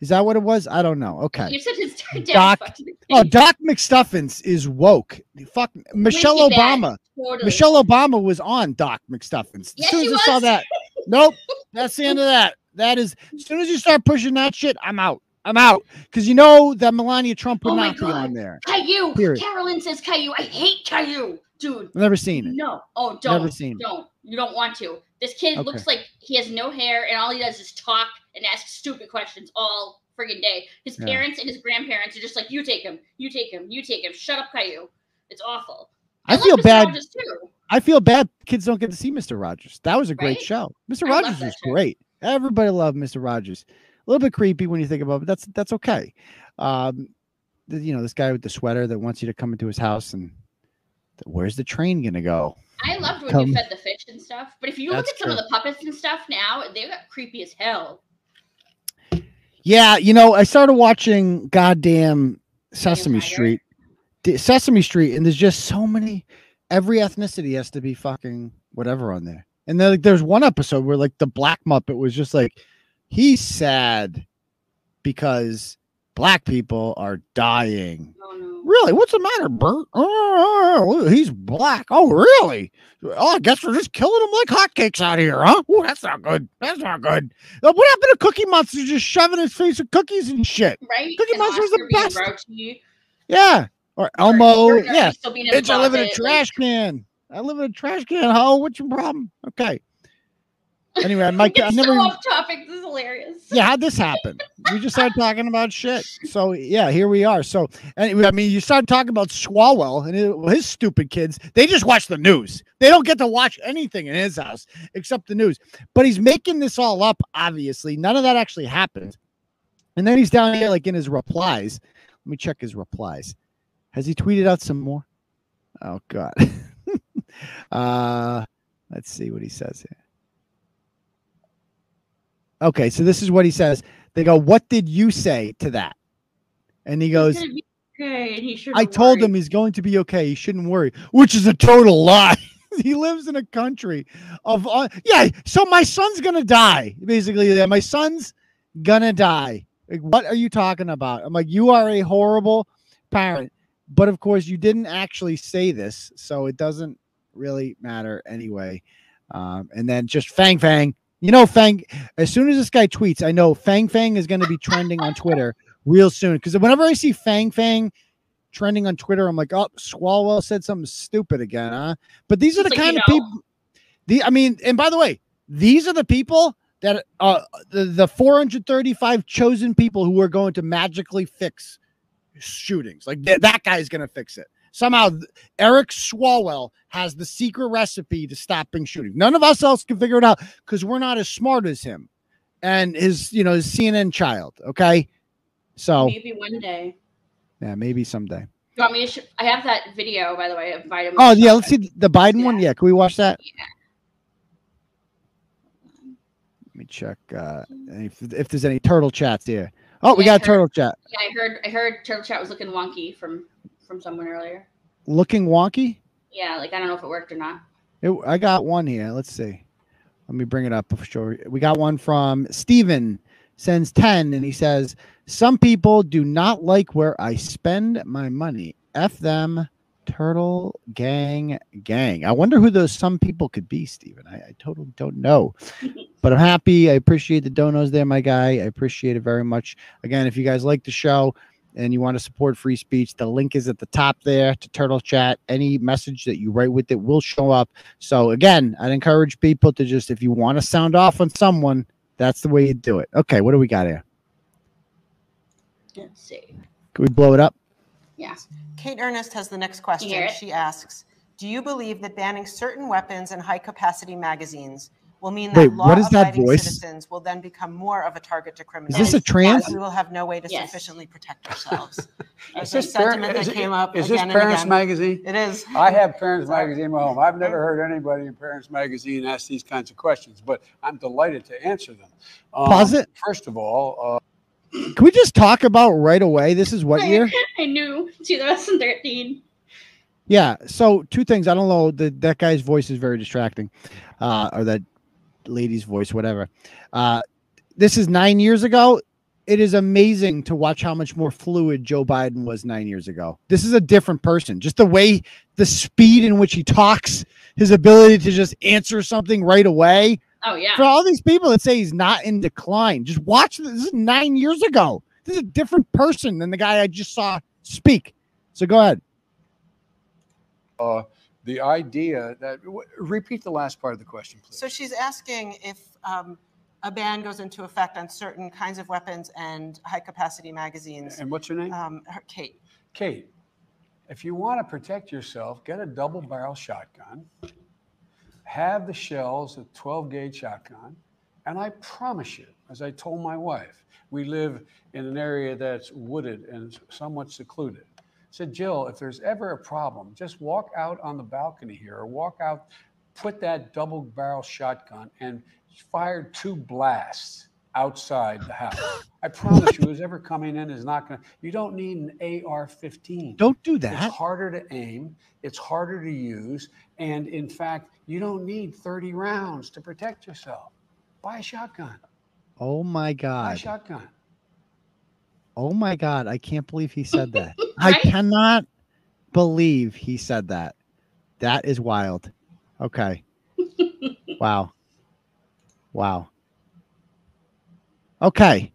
[SPEAKER 4] is that what it was? I don't know. Okay.
[SPEAKER 5] You said his dad
[SPEAKER 4] Doc-
[SPEAKER 5] fucked the king.
[SPEAKER 4] Oh, Doc McStuffins is woke. Fuck Michelle. Obama.
[SPEAKER 5] Totally.
[SPEAKER 4] Michelle Obama was on Doc McStuffins. As soon as
[SPEAKER 5] she
[SPEAKER 4] I saw
[SPEAKER 5] was.
[SPEAKER 4] that, nope. That's the end of that. That is as soon as you start pushing that shit, I'm out. I'm out because you know that Melania Trump would
[SPEAKER 5] Oh
[SPEAKER 4] not be on there.
[SPEAKER 5] Caillou.
[SPEAKER 4] Period.
[SPEAKER 5] Carolyn says Caillou. I hate Caillou, dude.
[SPEAKER 4] I've never seen it.
[SPEAKER 5] No. Oh,
[SPEAKER 4] Never
[SPEAKER 5] don't.
[SPEAKER 4] seen it.
[SPEAKER 5] You don't want to. This kid
[SPEAKER 4] Okay.
[SPEAKER 5] looks like he has no hair and all he does is talk and ask stupid questions all friggin' day. His
[SPEAKER 4] Yeah.
[SPEAKER 5] parents and his grandparents are just like, you take him, you take him, you take him. Shut up, Caillou. It's awful.
[SPEAKER 4] I
[SPEAKER 5] love
[SPEAKER 4] feel bad. I feel bad kids don't get to see Mr. Rogers. That was a great
[SPEAKER 5] Right?
[SPEAKER 4] show. Mr.
[SPEAKER 5] I
[SPEAKER 4] Rogers was
[SPEAKER 5] show.
[SPEAKER 4] great. Everybody loved Mr. Rogers. A little bit creepy when you think about it, but that's that's okay. Um, you know, this guy with the sweater that wants you to come into his house and where's the train gonna go?
[SPEAKER 5] I loved when
[SPEAKER 4] Come-
[SPEAKER 5] you fed the fish and stuff. But if you look at some of the puppets and stuff now, they got creepy as hell.
[SPEAKER 4] Yeah, you know, I started watching goddamn Sesame Street. Sesame Street, and there's just so many every ethnicity has to be fucking whatever on there. And then like, there's one episode where like the black Muppet was just like, he's sad because black people are dying.
[SPEAKER 5] Oh no.
[SPEAKER 4] Really? What's the matter, Bert? Oh, he's black. Oh, really? Oh, I guess we're just killing him like hotcakes out here, huh? Oh, that's not good. That's not good. Uh, What happened to Cookie Monster just shoving his face with cookies and shit?
[SPEAKER 5] Right?
[SPEAKER 4] Cookie
[SPEAKER 5] And
[SPEAKER 4] Monster's the
[SPEAKER 5] Oscar
[SPEAKER 4] best.
[SPEAKER 5] grouchy,
[SPEAKER 4] Yeah. Or
[SPEAKER 5] or
[SPEAKER 4] Elmo. Yeah.
[SPEAKER 5] still being in
[SPEAKER 4] Bitch, I live in a trash can. I live in a trash can. Ho, what's your problem? Okay. Anyway, Mike, I never.
[SPEAKER 5] so
[SPEAKER 4] even-
[SPEAKER 5] off topic. This is hilarious.
[SPEAKER 4] yeah, how'd this happen? We just started talking about shit. So yeah, here we are. So anyway, I mean, you started talking about Swalwell and his, his stupid kids. They just watch the news. They don't get to watch anything in his house except the news. But he's making this all up. Obviously, none of that actually happened. And then he's down here like in his replies. Let me check his replies. Has he tweeted out some more? Oh God. uh, let's see what he says here. Okay, so this is what he says. They go, "What did you say to that?" And he goes,
[SPEAKER 5] okay, and he should.
[SPEAKER 4] "I told him he's going to be okay. He shouldn't worry," which is a total lie. he lives in a country of uh, yeah. So my son's gonna die. Basically, my son's gonna die. Like, what are you talking about? I'm like, you are a horrible parent, but of course you didn't actually say this, so it doesn't really matter anyway. Um, and then just Fang Fang. You know, Fang, as soon as this guy tweets, I know Fang Fang is going to be trending on Twitter real soon. Because whenever I see Fang Fang trending on Twitter, I'm like, oh, Swalwell said something stupid again, huh? But these are the
[SPEAKER 5] like,
[SPEAKER 4] kind of
[SPEAKER 5] know.
[SPEAKER 4] people. The I mean, and by the way, these are the people that uh the, the 435 chosen people who are going to magically fix shootings. Like th- that guy's going to fix it. Somehow, Eric Swalwell has the secret recipe to stopping shooting. None of us else can figure it out because we're not as smart as him and his, you know, his CNN child. Okay, so
[SPEAKER 5] Maybe one day.
[SPEAKER 4] yeah, maybe someday.
[SPEAKER 5] You want me to? Sh- I have that video, by the way, of Biden.
[SPEAKER 4] Oh yeah, let's see the Biden one. Yeah, can we watch that? Yeah. Let me check uh, if, if there's any turtle chats here. Oh, we
[SPEAKER 5] Yeah,
[SPEAKER 4] got
[SPEAKER 5] heard-
[SPEAKER 4] turtle chat.
[SPEAKER 5] Yeah, I heard. I heard Turtle Chat was looking wonky from from someone earlier.
[SPEAKER 4] Looking wonky.
[SPEAKER 5] Yeah, like I don't know if it worked or not.
[SPEAKER 4] It, I got one here. Let's see. Let me bring it up for sure. We got one from Steven sends 10 and he says, Some people do not like where I spend my money. F them, turtle gang gang. I wonder who those some people could be, Steven. I, I totally don't know. but I'm happy. I appreciate the donos there, my guy. I appreciate it very much. Again, if you guys like the show, and you want to support free speech, the link is at the top there to Turtle Chat. Any message that you write with it will show up. So again, I'd encourage people to just if you want to sound off on someone, that's the way you do it. Okay, what do we got here?
[SPEAKER 5] Let's see.
[SPEAKER 4] Can we blow it up?
[SPEAKER 5] Yeah.
[SPEAKER 9] Kate Ernest has the next question. She asks, "Do you believe that banning certain weapons and high-capacity magazines will mean that
[SPEAKER 4] Wait, what is that
[SPEAKER 9] law-abiding
[SPEAKER 4] voice?
[SPEAKER 9] citizens will then become more of a target to criminals?
[SPEAKER 4] this a trans?
[SPEAKER 9] as We will have no way to
[SPEAKER 5] Yes.
[SPEAKER 9] sufficiently protect ourselves."
[SPEAKER 7] Is
[SPEAKER 9] That's a
[SPEAKER 7] this,
[SPEAKER 9] sentiment
[SPEAKER 7] is,
[SPEAKER 9] that came up
[SPEAKER 7] is this
[SPEAKER 9] again and
[SPEAKER 7] Parents
[SPEAKER 9] again.
[SPEAKER 7] Magazine?
[SPEAKER 9] It is.
[SPEAKER 7] I have Parents Magazine in my home. I've never heard anybody in Parents Magazine ask these kinds of questions, but I'm delighted to answer them. Um,
[SPEAKER 4] Pause it.
[SPEAKER 7] First of all, uh,
[SPEAKER 4] Can we just talk about right away? This is what year?
[SPEAKER 5] I knew 2013.
[SPEAKER 4] Yeah. So two things. I don't know. The, that guy's voice is very distracting, uh, or that lady's voice, whatever. Uh, this is nine years ago. It is amazing to watch how much more fluid Joe Biden was nine years ago. This is a different person. Just the way, the speed in which he talks, his ability to just answer something right away.
[SPEAKER 5] Oh yeah.
[SPEAKER 4] For all these people that say he's not in decline, just watch this. This is nine years ago. This is a different person than the guy I just saw speak. So go ahead.
[SPEAKER 7] uh, the idea that, w- repeat the last part of the question, please.
[SPEAKER 9] So she's asking if um, a ban goes into effect on certain kinds of weapons and high-capacity magazines.
[SPEAKER 7] and what's your name?
[SPEAKER 9] Um, her, Kate.
[SPEAKER 7] Kate, if you want to protect yourself, get a double barrel shotgun, have the shells, a 12 gauge shotgun, and I promise you, as I told my wife, we live in an area that's wooded and somewhat secluded. Said, Jill, if there's ever a problem, just walk out on the balcony here or walk out, put that double barrel shotgun and fire two blasts outside the house. I promise you, who's ever coming in is not going to, you don't need an AR 15.
[SPEAKER 4] Don't do that.
[SPEAKER 7] It's harder to aim, it's harder to use, and in fact, you don't need 30 rounds to protect yourself. Buy a shotgun.
[SPEAKER 4] Oh my God.
[SPEAKER 7] Buy a shotgun.
[SPEAKER 4] Oh my God. I can't believe he said that. I cannot believe he said that. That is wild. Okay. wow. Wow. Okay.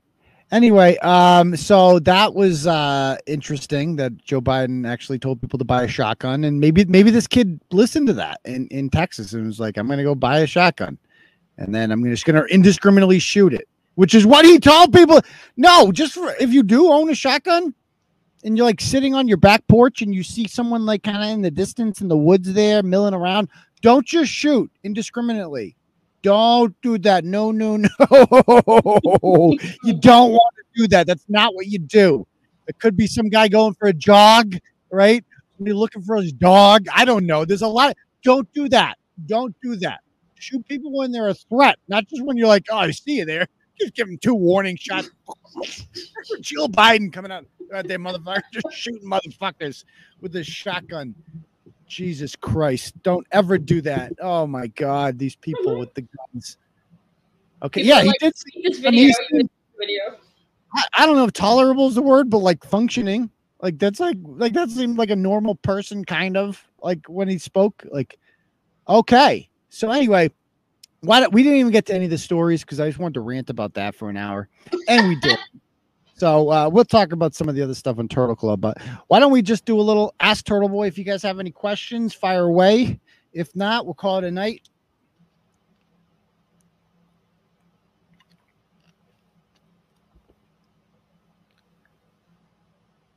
[SPEAKER 4] Anyway, um, so that was uh interesting that Joe Biden actually told people to buy a shotgun, and maybe maybe this kid listened to that in, in Texas and was like, I'm gonna go buy a shotgun. and then I'm just gonna indiscriminately shoot it, which is what he told people. No, just for, if you do own a shotgun and you're like sitting on your back porch and you see someone like kind of in the distance in the woods there milling around, don't just shoot indiscriminately. Don't do that. No, no, no. you don't want to do that. That's not what you do. It could be some guy going for a jog, right? Somebody looking for his dog. I don't know. There's a lot. Of, don't do that. Don't do that. Shoot people when they're a threat, not just when you're like, oh, I see you there. Just give him two warning shots. Jill Biden coming out right there, motherfucker, just shooting motherfuckers with a shotgun. Jesus Christ. Don't ever do that. Oh my God. These people with the guns. Okay.
[SPEAKER 5] People
[SPEAKER 4] yeah, he
[SPEAKER 5] like,
[SPEAKER 4] did.
[SPEAKER 5] "See this
[SPEAKER 4] I mean,
[SPEAKER 5] video.
[SPEAKER 4] I, I don't know if tolerable is the word, but like functioning. Like that's like like that seemed like a normal person kind of like when he spoke. Like, okay. So anyway, why don't we didn't even get to any of the stories because I just wanted to rant about that for an hour. And we did. So uh, we'll talk about some of the other stuff on Turtle Club, but why don't we just do a little Ask Turtle Boy? If you guys have any questions, fire away. If not, we'll call it a night.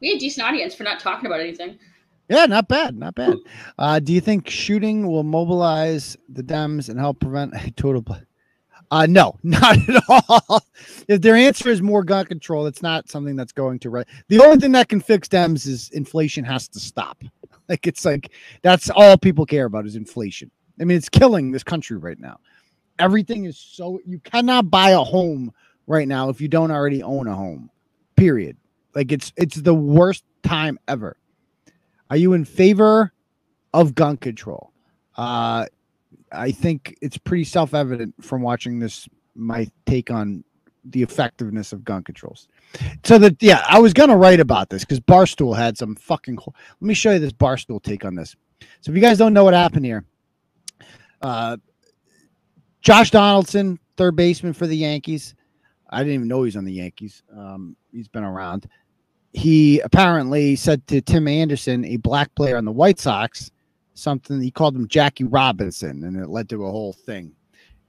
[SPEAKER 5] We had a decent audience for not talking about anything.
[SPEAKER 4] Yeah, not bad, not bad. Uh, do you think shooting will mobilize the Dems and help prevent a total? bl- Uh, no, not at all. if their answer is more gun control, it's not something that's going to right. The only thing that can fix Dems is inflation has to stop. Like it's like that's all people care about is inflation. I mean, it's killing this country right now. Everything is so you cannot buy a home right now if you don't already own a home. Period. Like it's it's the worst time ever. Are you in favor of gun control? Uh, I think it's pretty self evident from watching this, my take on the effectiveness of gun controls. So that, yeah, I was to write about this because Barstool had some fucking. ho- Let me show you this Barstool take on this. So if you guys don't know what happened here, uh, Josh Donaldson, third baseman for the Yankees. I didn't even know he's on the Yankees. Um, he's been around he apparently said to Tim Anderson, a black player on the White Sox, something he called him Jackie Robinson, and it led to a whole thing.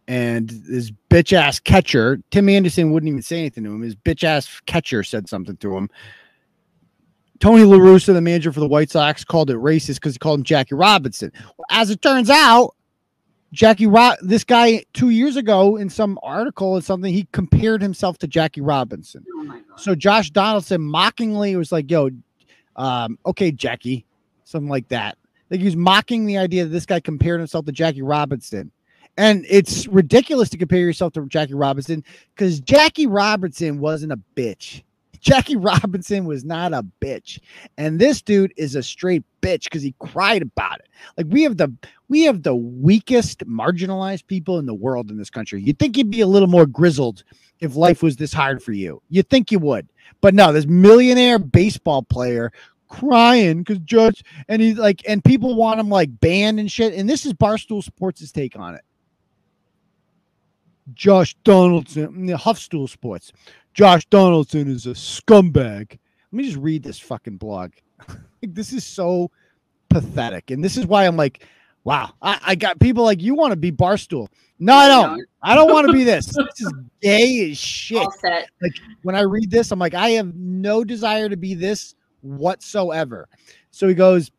[SPEAKER 4] And this bitch ass catcher, Tim Anderson wouldn't even say anything to him. His bitch ass catcher said something to him. Tony La Russa, the manager for the White Sox, called it racist because he called him Jackie Robinson. Well, as it turns out, Jackie Rob this guy two years ago in some article or something, he compared himself to Jackie Robinson.
[SPEAKER 5] Oh.
[SPEAKER 4] So Josh Donaldson mockingly was like, "Yo, um, okay, Jackie," something like that. Like he was mocking the idea that this guy compared himself to Jackie Robinson, and it's ridiculous to compare yourself to Jackie Robinson because Jackie Robinson wasn't a bitch. Jackie Robinson was not a bitch, and this dude is a straight bitch because he cried about it. Like we have the we have the weakest marginalized people in the world in this country. You'd think you'd be a little more grizzled if life was this hard for you. You think you would, but no. This millionaire baseball player crying because Judge and he's like, and people want him like banned and shit. And this is Barstool Sports' take on it. Josh Donaldson, mm, Huffstool Sports. Josh Donaldson is a scumbag. Let me just read this fucking blog. Like, this is so pathetic, and this is why I'm like, wow. I, I got people like you want to be Barstool. No, I don't. I don't want to be this. This is gay as shit like when I read this, I'm like, I have no desire to be this whatsoever. So he goes,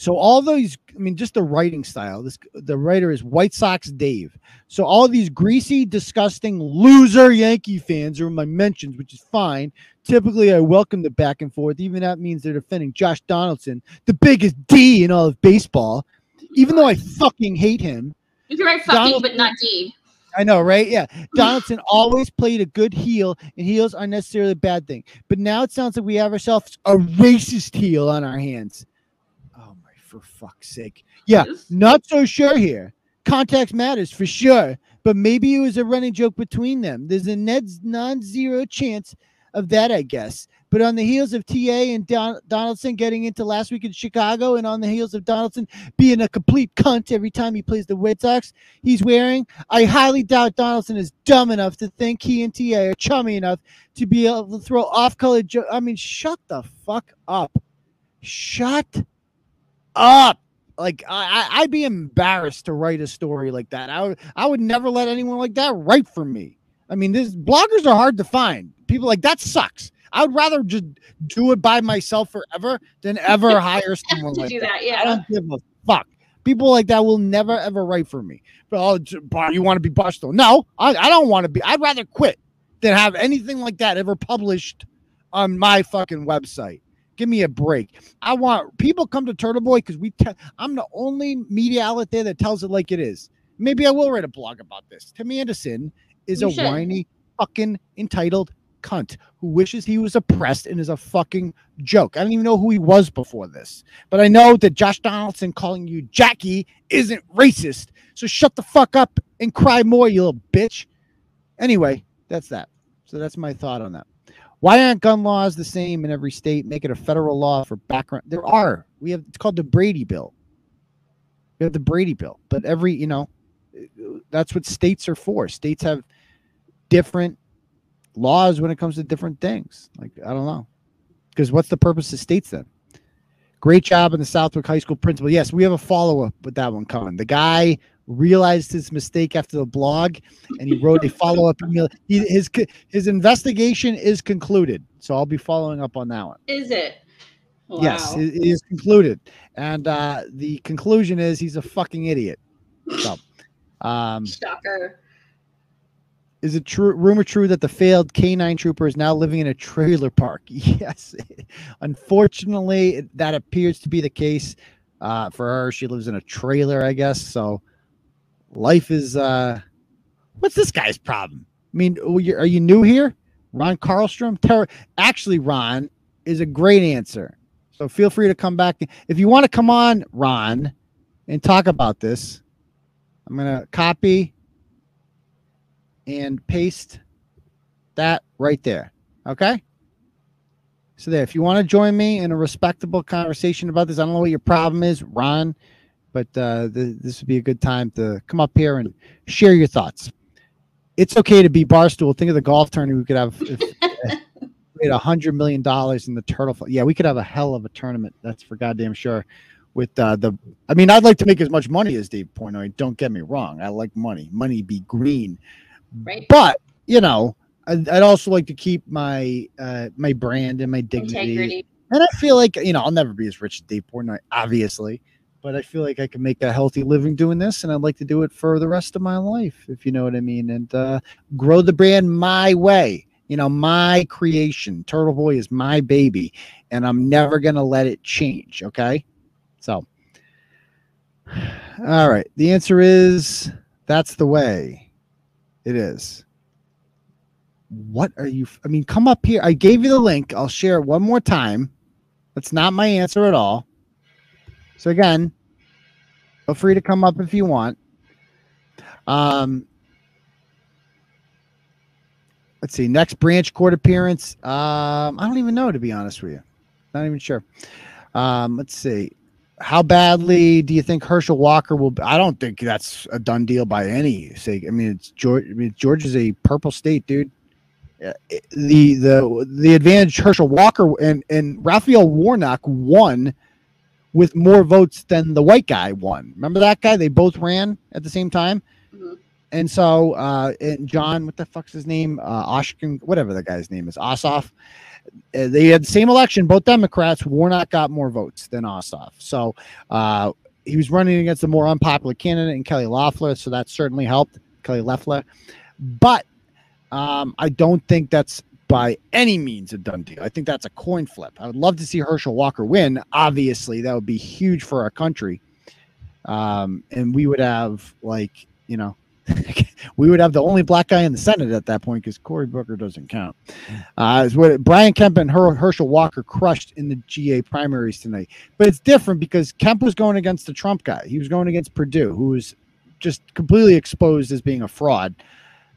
[SPEAKER 4] so all those, I mean, just the writing style. This the writer is White Sox Dave. So all these greasy, disgusting loser Yankee fans are in my mentions, which is fine. Typically, I welcome the back and forth. Even that means they're defending Josh Donaldson, the biggest D in all of baseball. Even though I fucking hate him,
[SPEAKER 5] You can write fucking,
[SPEAKER 4] Donald-
[SPEAKER 5] but not D.
[SPEAKER 4] I know, right? Yeah. Donaldson always played a good heel, and heels aren't necessarily a bad thing. But now it sounds like we have ourselves a racist heel on our hands. For fuck's sake. Yeah, not so sure here. Context matters for sure, but maybe it was a running joke between them. There's a Ned's non-zero chance of that, I guess. But on the heels of TA and Don- Donaldson getting into last week in Chicago, and on the heels of Donaldson being a complete cunt every time he plays the Red Sox, he's wearing I highly doubt Donaldson is dumb enough to think he and TA are chummy enough to be able to throw off-color. Jo- I mean, shut the fuck up. Shut up. Like I, I'd be embarrassed to write a story like that. I would, I would never let anyone like that write for me. I mean, this bloggers are hard to find. People like that sucks. I would rather just do it by myself forever than ever hire someone
[SPEAKER 5] to
[SPEAKER 4] like
[SPEAKER 5] do
[SPEAKER 4] that.
[SPEAKER 5] that,
[SPEAKER 4] I don't give a fuck. People like that will never ever write for me. But oh, Bar, you want to be Barstool? No, I, I don't want to be. I'd rather quit than have anything like that ever published on my fucking website. Give me a break. I want people come to Turtle Boy because we. Te- I'm the only media outlet there that tells it like it is. Maybe I will write a blog about this. Tim Anderson is
[SPEAKER 5] You
[SPEAKER 4] a
[SPEAKER 5] should.
[SPEAKER 4] whiny, fucking entitled cunt who wishes he was oppressed and is a fucking joke. I don't even know who he was before this, but I know that Josh Donaldson calling you Jackie isn't racist. So shut the fuck up and cry more, you little bitch. Anyway, that's that. So that's my thought on that. Why aren't gun laws the same in every state? Make it a federal law for background. There are. We have. It's called the Brady Bill. We have the Brady Bill, but every you know, that's what states are for. States have different laws when it comes to different things. Like I don't know, because what's the purpose of states then? Great job in the Southwick High School principal. Yes, we have a follow up with that one coming. The guy realized his mistake after the blog, and he wrote a follow up email. He, his his investigation is concluded, so I'll be following up on that one.
[SPEAKER 5] Is it? Wow.
[SPEAKER 4] Yes, it, it is concluded, and uh, the conclusion is he's a fucking idiot. So, um,
[SPEAKER 5] Shocker.
[SPEAKER 4] Is it true? Rumor true that the failed K9 trooper is now living in a trailer park? Yes, unfortunately, that appears to be the case. Uh, for her, she lives in a trailer, I guess. So, life is. uh What's this guy's problem? I mean, are you, new here, Ron Carlstrom? Ter- Actually, Ron is a great answer. So feel free to come back if you want to come on, Ron, and talk about this. I'm gonna copy and paste that right there. Okay. So there, if you want to join me in a respectable conversation about this, I don't know what your problem is, Ron, but uh, th- this would be a good time to come up here and share your thoughts. It's okay to be barstool. Think of the golf tournament we could have. If, we had a hundred million dollars in the turtle. Yeah, we could have a hell of a tournament. That's for goddamn sure. With uh, the, I mean, I'd like to make as much money as Dave Portnoy. Don't get me wrong. I like money. Money be green.
[SPEAKER 5] Right.
[SPEAKER 4] But you know, I'd, I'd also like to keep my uh, my brand and my dignity.
[SPEAKER 5] Integrity.
[SPEAKER 4] And I feel like you know I'll never be as rich as Dave Portnoy, obviously, but I feel like I can make a healthy living doing this, and I'd like to do it for the rest of my life, if you know what I mean, and uh, grow the brand my way. You know, my creation. Turtle Boy is my baby, and I'm never gonna let it change. Okay, so all right. The answer is that's the way it is. What are you? I mean, come up here. I gave you the link. I'll share it one more time. That's not my answer at all. So again, feel free to come up if you want. Um, let's see. Next branch court appearance. Um, I don't even know to be honest with you. Not even sure. Um, let's see. How badly do you think Herschel Walker will? Be? I don't think that's a done deal by any sake. I mean, it's George. I mean, George is a purple state, dude. The the the advantage Herschel Walker and and Raphael Warnock won with more votes than the white guy won. Remember that guy? They both ran at the same time.
[SPEAKER 5] Mhm.
[SPEAKER 4] And so, uh, and John, what the fuck's his name? Uh, Oshkin, whatever the guy's name is, Ossoff. Uh, they had the same election, both Democrats. Warnock got more votes than Ossoff. So uh, he was running against a more unpopular candidate in Kelly Loeffler. So that certainly helped Kelly Loeffler. But um, I don't think that's by any means a done deal. I think that's a coin flip. I would love to see Herschel Walker win. Obviously, that would be huge for our country. Um, and we would have like, you know, we would have the only black guy in the Senate at that point because Cory Booker doesn't count. Uh, is what Brian Kemp and Her- Herschel Walker crushed in the GA primaries tonight. But it's different because Kemp was going against the Trump guy. He was going against Perdue, who was just completely exposed as being a fraud.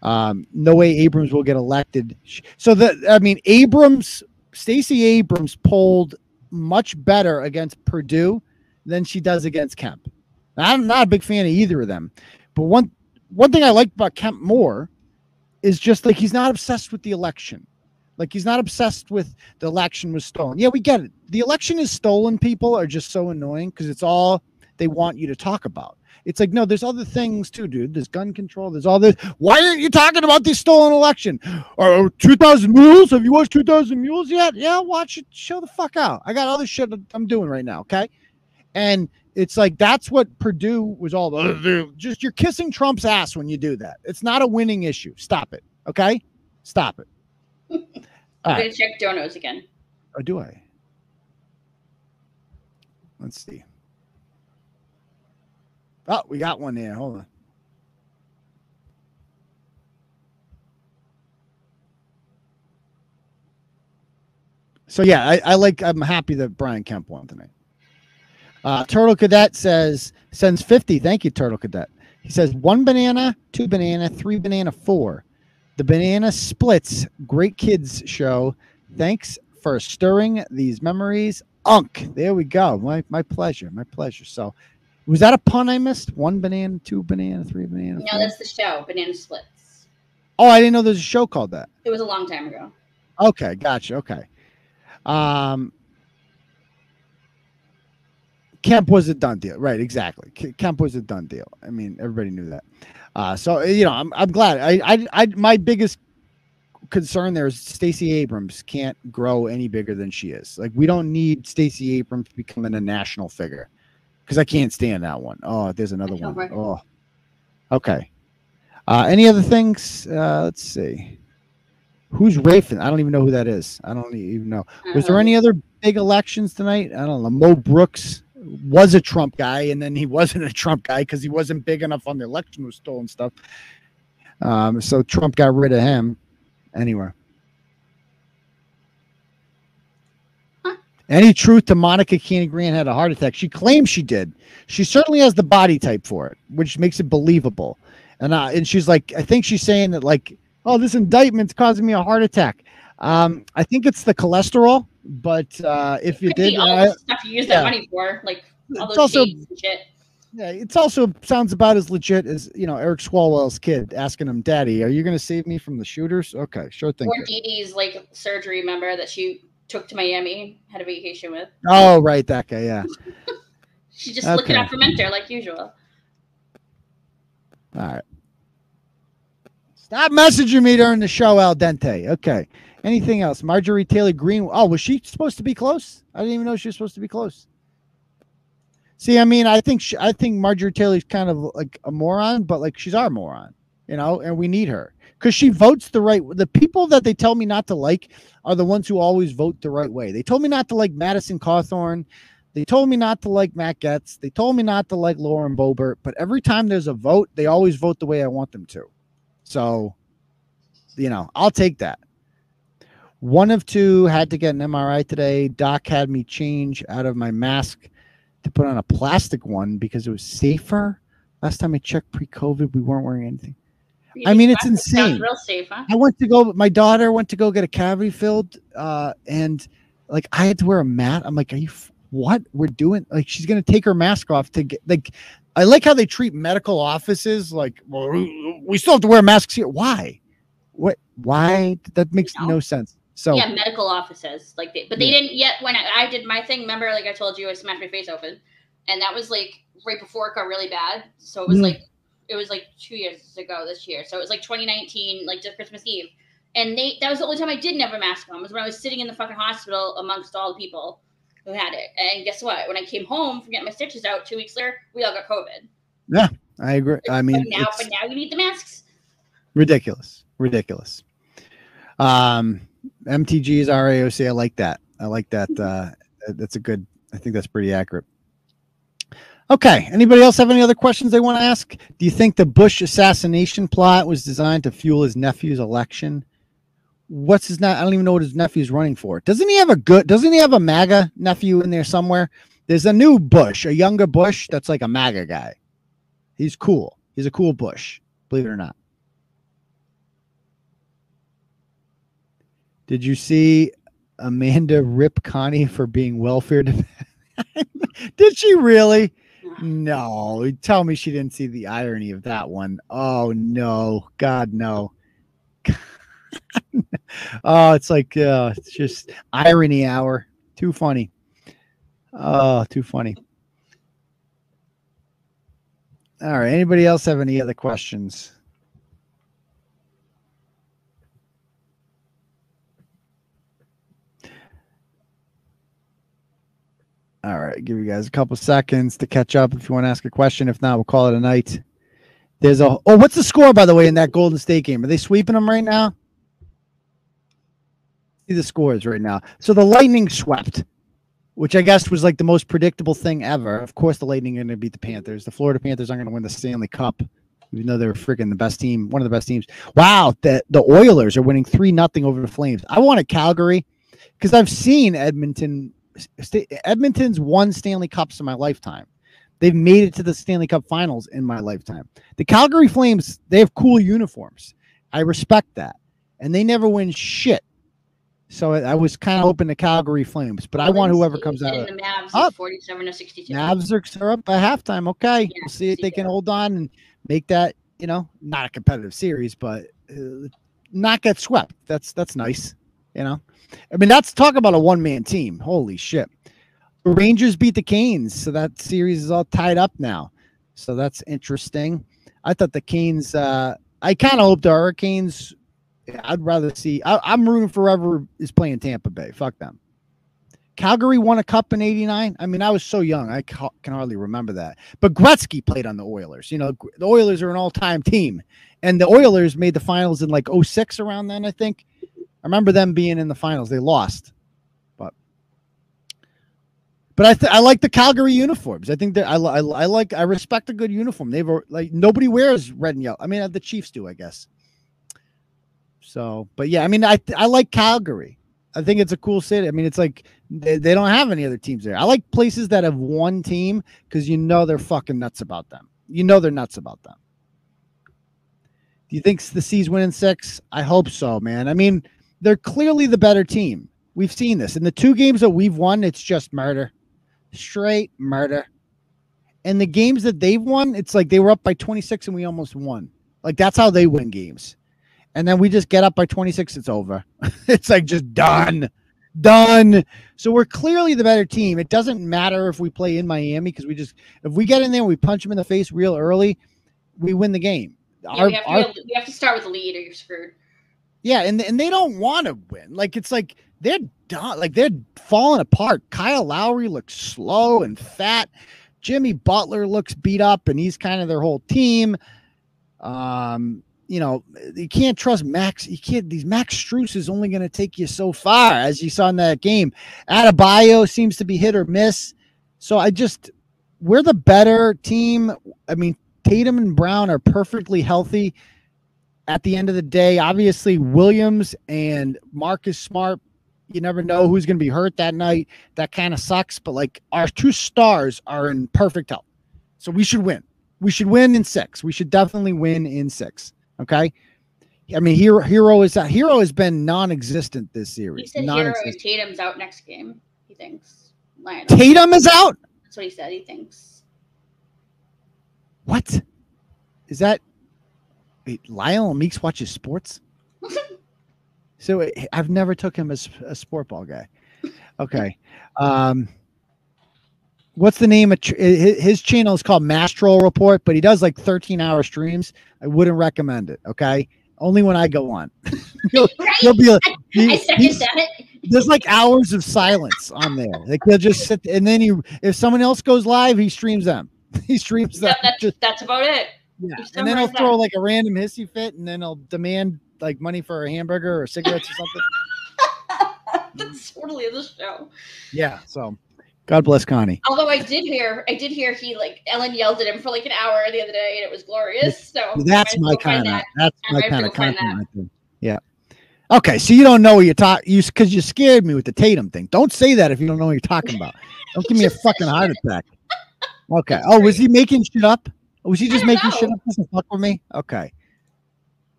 [SPEAKER 4] Um, no way Abrams will get elected. So that I mean, Abrams, Stacey Abrams polled much better against Perdue than she does against Kemp. I'm not a big fan of either of them, but one one thing I liked about Kemp more is just like he's not obsessed with the election. Like he's not obsessed with the election was stolen. Yeah, we get it. The election is stolen. People are just so annoying because it's all they want you to talk about. It's like, no, there's other things too, dude. There's gun control. There's all this. Why aren't you talking about the stolen election? Uh, or 2,000 Mules? Have you watched 2,000 Mules yet? Yeah, watch it. Show the fuck out. I got other shit I'm doing right now. Okay. And it's like, that's what Perdue was all about. Just you're kissing Trump's ass when you do that. It's not a winning issue. Stop it. Okay. Stop it.
[SPEAKER 5] I'm
[SPEAKER 4] All
[SPEAKER 5] gonna check donos again.
[SPEAKER 4] Or do I? Let's see. Oh, we got one there. Hold on. So yeah, I, I like. I'm happy that Brian Kemp won tonight. Uh, Turtle Cadet says sends fifty. Thank you, Turtle Cadet. He says one banana, two banana, three banana, four. The banana splits. Great kids show. Thanks for stirring these memories. Unk. There we go. My my pleasure. My pleasure. So was that a pun I missed? One banana, two banana, three banana.
[SPEAKER 5] No,
[SPEAKER 4] four?
[SPEAKER 5] that's the show, Banana Splits.
[SPEAKER 4] Oh, I didn't know there's a show called that.
[SPEAKER 5] It was a long time ago.
[SPEAKER 4] Okay, gotcha. Okay. Um Kemp was a done deal. Right, exactly. Kemp was a done deal. I mean, everybody knew that. Uh so you know, I'm I'm glad. I I, I my biggest concern there is Stacey Abrams can't grow any bigger than she is. Like we don't need Stacey Abrams becoming a national figure. Cuz I can't stand that one. Oh, there's another
[SPEAKER 5] know,
[SPEAKER 4] one.
[SPEAKER 5] right?
[SPEAKER 4] Oh. Okay. Uh any other things? Uh let's see. Who's Rafin? I don't even know who that is. I don't even know. Was there
[SPEAKER 5] Um,
[SPEAKER 4] any other big elections tonight? I don't know. Mo Brooks was a Trump guy, and then he wasn't a Trump guy because he wasn't big enough on the election was stolen stuff. Um, so Trump got rid of him. Anyway. Any truth to Monica Cannon-Grant had a heart attack? She claims she did. She certainly has the body type for it, which makes it believable. And uh, and she's like, I think she's saying that like, oh, this indictment's causing me a heart attack. Um, I think it's the cholesterol, but uh, if you did,
[SPEAKER 5] all the stuff you use
[SPEAKER 4] yeah.
[SPEAKER 5] that money for, like all
[SPEAKER 4] It's
[SPEAKER 5] those
[SPEAKER 4] also-
[SPEAKER 5] shit.
[SPEAKER 4] yeah, it's also sounds about as legit as you know Eric Swalwell's kid asking him, "Daddy, are you going to save me from the shooters?" Okay, sure thing.
[SPEAKER 5] Or. Didi's like surgery member that she took to Miami, had a vacation with.
[SPEAKER 4] Oh, right, that guy. Yeah.
[SPEAKER 5] She's just looking
[SPEAKER 4] Okay.
[SPEAKER 5] out for Mentor like usual.
[SPEAKER 4] All right. Stop messaging me during the show, Al Dente. Okay. Anything else? Marjorie Taylor Greene. Oh, was she supposed to be close? I didn't even know she was supposed to be close. See, I mean, I think she, I think Marjorie Taylor's kind of like a moron, but like she's our moron, you know, and we need her because she votes the right. The people that they tell me not to like are the ones who always vote the right way. They told me not to like Madison Cawthorn. They told me not to like Matt Gaetz. They told me not to like Lauren Boebert. But every time there's a vote, they always vote the way I want them to. So, you know, I'll take that. One of two had to get an MRI today. Doc had me change out of my mask to put on a plastic one because it was safer. Last time I checked pre-COVID, we weren't wearing anything. I mean, it's insane.
[SPEAKER 5] Real safe, huh?
[SPEAKER 4] I went to go. My daughter went to go get a cavity filled, uh, and like I had to wear a mat. I'm like, are you f- what? We're doing like she's gonna take her mask off to get like. I like how they treat medical offices like, well, we still have to wear masks here. Why? What? Why? That makes
[SPEAKER 5] no
[SPEAKER 4] sense. So
[SPEAKER 5] yeah, medical offices like they, but they
[SPEAKER 4] Yeah.
[SPEAKER 5] didn't yet. When I, I did my thing, remember, like I told you, I smashed my face open, and that was like right before it got really bad. So it was
[SPEAKER 4] Mhm.
[SPEAKER 5] like it was like two years ago this year. So it was like 2019, like just Christmas Eve, and they that was the only time I didn't have a mask on was when I was sitting in the fucking hospital amongst all the people who had it. And guess what? When I came home from getting my stitches out two weeks later, we all got COVID.
[SPEAKER 4] yeah, I agree. I mean,
[SPEAKER 5] But now,
[SPEAKER 4] it's
[SPEAKER 5] but now you need the masks.
[SPEAKER 4] ridiculous, ridiculous. Um, MTG is RAOC. I like that. I like that. Uh, that's a good. I think that's pretty accurate. Okay. Anybody else have any other questions they want to ask? Do you think the Bush assassination plot was designed to fuel his nephew's election? What's his not? I don't even know what his nephew's running for. Doesn't he have a good? Doesn't he have a MAGA nephew in there somewhere? There's a new Bush, a younger Bush that's like a MAGA guy. He's cool. He's a cool Bush, believe it or not. Did you see Amanda rip Connie for being welfare? Did she really? No. Tell me she didn't see the irony of that one. Oh no, God no. oh, it's like uh, it's just irony hour. Too funny. Oh, too funny. All right. Anybody else have any other questions? All right, give you guys a couple seconds to catch up if you want to ask a question. If not, we'll call it a night. There's a oh, what's the score by the way in that Golden State game? Are they sweeping them right now? See the scores right now. So the Lightning swept, which I guess was like the most predictable thing ever. Of course, the Lightning are going to beat the Panthers. The Florida Panthers aren't going to win the Stanley Cup, even though they're freaking the best team, one of the best teams. Wow, the the Oilers are winning three nothing over the Flames. I wanted Calgary because I've seen Edmonton. Edmonton's won Stanley Cups in my lifetime. They've made it to the Stanley Cup Finals in my lifetime. The Calgary Flames, they have cool uniforms. I respect that, and they never win shit. So I was kind of hoping the Calgary Flames, but I want whoever comes out.
[SPEAKER 5] And the Mavs
[SPEAKER 4] Up.
[SPEAKER 5] 47 to 62.
[SPEAKER 4] Mavs are, up by halftime. Okay, we'll see if they can hold on and make that. You know, not a competitive series, but uh, not get swept. That's that's nice. You know, I mean, that's talk about a one man team. Holy shit! Rangers beat the Canes, so that series is all tied up now. So that's interesting. I thought the Canes. Uh, I kind of hope the Hurricanes. I'd rather see. I, I'm rooting forever is playing Tampa Bay. Fuck them. Calgary won a cup in 89. I mean, I was so young. I ca- can hardly remember that. But Gretzky played on the Oilers. You know, the Oilers are an all time team. And the Oilers made the finals in like 06 around then, I think. I remember them being in the finals. They lost. But but I, th- I like the Calgary uniforms. I think that I, I, I like I respect a good uniform. They've like nobody wears red and yellow. I mean, the Chiefs do, I guess. So, but yeah, I mean, I I like Calgary. I think it's a cool city. I mean, it's like they, they don't have any other teams there. I like places that have one team because you know they're fucking nuts about them. You know they're nuts about them. Do you think the C's winning six? I hope so, man. I mean, they're clearly the better team. We've seen this in the two games that we've won. It's just murder, straight murder. And the games that they've won, it's like they were up by 26 and we almost won. Like that's how they win games. And then we just get up by 26, it's over. it's like just done. Done. So we're clearly the better team. It doesn't matter if we play in Miami because we just if we get in there and we punch them in the face real early, we win the game.
[SPEAKER 5] Yeah, we, have to, be we have to start with the lead or you're screwed.
[SPEAKER 4] Yeah, and and they don't want to win. Like it's like they're done. Like they're falling apart. Kyle Lowry looks slow and fat. Jimmy Butler looks beat up, and he's kind of their whole team. Um, you know, you can't trust Max. You can't. These Max Strus is only going to take you so far, as you saw in that game. Adebayo seems to be hit or miss. So I just, we're the better team. I mean, Tatum and Brown are perfectly healthy. At the end of the day, obviously Williams and Marcus Smart. You never know who's going to be hurt that night. That kind of sucks. But like our two stars are in perfect health, so we should win. We should win in six. We should definitely win in six. Okay. I mean, Herro Herro is Herro has been non-existent this series.
[SPEAKER 5] He said Herro
[SPEAKER 4] Non-existent.
[SPEAKER 5] and Tatum's out next game. He thinks. Lionel.
[SPEAKER 4] Tatum is out.
[SPEAKER 5] That's what he said. He thinks.
[SPEAKER 4] What is that? Wait, Lionel Meeks watches sports. so I've never took him as a sport ball guy. Okay. Um, what's the name of tr- his, channel is called Mastro Report, but he does like 13 hour streams. I wouldn't recommend it. Okay. Only when I go on. he'll, he'll be like, he-
[SPEAKER 5] I second that.
[SPEAKER 4] there's like hours of silence on there. Like he'll just sit and then he if someone else goes live, he streams them. He streams them.
[SPEAKER 5] Yep, that's, that's about it.
[SPEAKER 4] Yeah, and then he'll throw
[SPEAKER 5] that.
[SPEAKER 4] like a random hissy fit, and then he'll demand like money for a hamburger or cigarettes or something.
[SPEAKER 5] That's totally the show.
[SPEAKER 4] Yeah. So, God bless Connie.
[SPEAKER 5] Although I did hear, I did hear he like Ellen yelled at him for like an hour the other day, and it was glorious. So
[SPEAKER 4] That's my kind of.
[SPEAKER 5] that.
[SPEAKER 4] That's
[SPEAKER 5] I
[SPEAKER 4] my kind of content.
[SPEAKER 5] that.
[SPEAKER 4] Yeah. Okay, so you don't know what you're talking you because you scared me with the Tatum thing. Don't say that if you don't know what you're talking about. Don't give me a fucking heart attack. Okay. Oh, was he making shit up? Was he just making shit up just to fuck with me? Okay.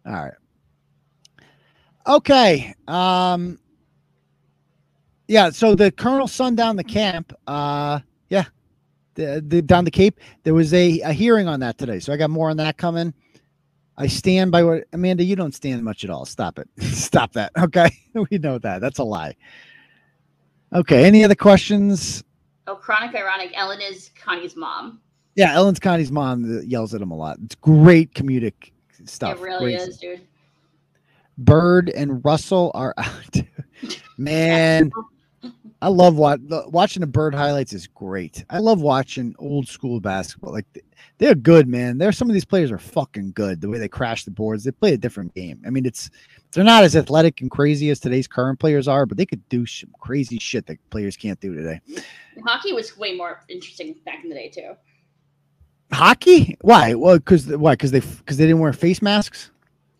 [SPEAKER 4] All right. Okay. Um. Yeah. So the Colonel son down the camp. Uh. Yeah. The, the down the Cape. There was a, a hearing on that today, so I got more on that coming. I stand by what Amanda. You don't stand much at all. Stop it. Stop that. Okay. We know that. That's a lie. Okay. Any other questions?
[SPEAKER 5] Oh, chronic ironic. Ellen is Connie's mom.
[SPEAKER 4] Yeah, Ellen's Connie's mom uh, yells at him a lot. It's great comedic stuff.
[SPEAKER 5] It really
[SPEAKER 4] Great
[SPEAKER 5] is, dude.
[SPEAKER 4] Bird and Russell are out. Man, I love what watching the Bird highlights is great. I love watching old school basketball. Like they're good, man. There's some of these players are fucking good. The way they crash the boards, they play a different game. I mean, it's they're not as athletic and crazy as today's current players are, but they could do some crazy shit that players can't do today.
[SPEAKER 5] Hockey was way more interesting back in the day too.
[SPEAKER 4] Hockey? Why? Well, because why? Because they because they didn't wear face masks.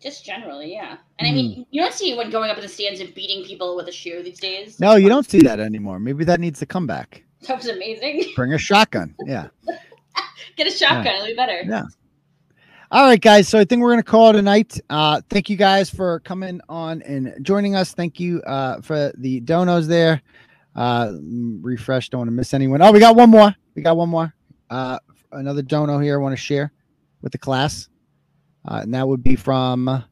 [SPEAKER 5] Just generally, yeah. And I
[SPEAKER 4] Hmm.
[SPEAKER 5] mean, you don't see anyone going up in the stands and beating people with a shoe these days.
[SPEAKER 4] No, you don't see that anymore. Maybe that needs to come back.
[SPEAKER 5] That was amazing.
[SPEAKER 4] Bring a shotgun. Yeah.
[SPEAKER 5] Get a shotgun, it'll be better.
[SPEAKER 4] Yeah. All right, guys. So I think we're gonna call it a night. Uh, thank you guys for coming on and joining us. Thank you uh, for the donos there. Uh, mm, refresh. Don't want to miss anyone. Oh, we got one more. We got one more. Uh, another dono here. I want to share with the class, uh, and that would be from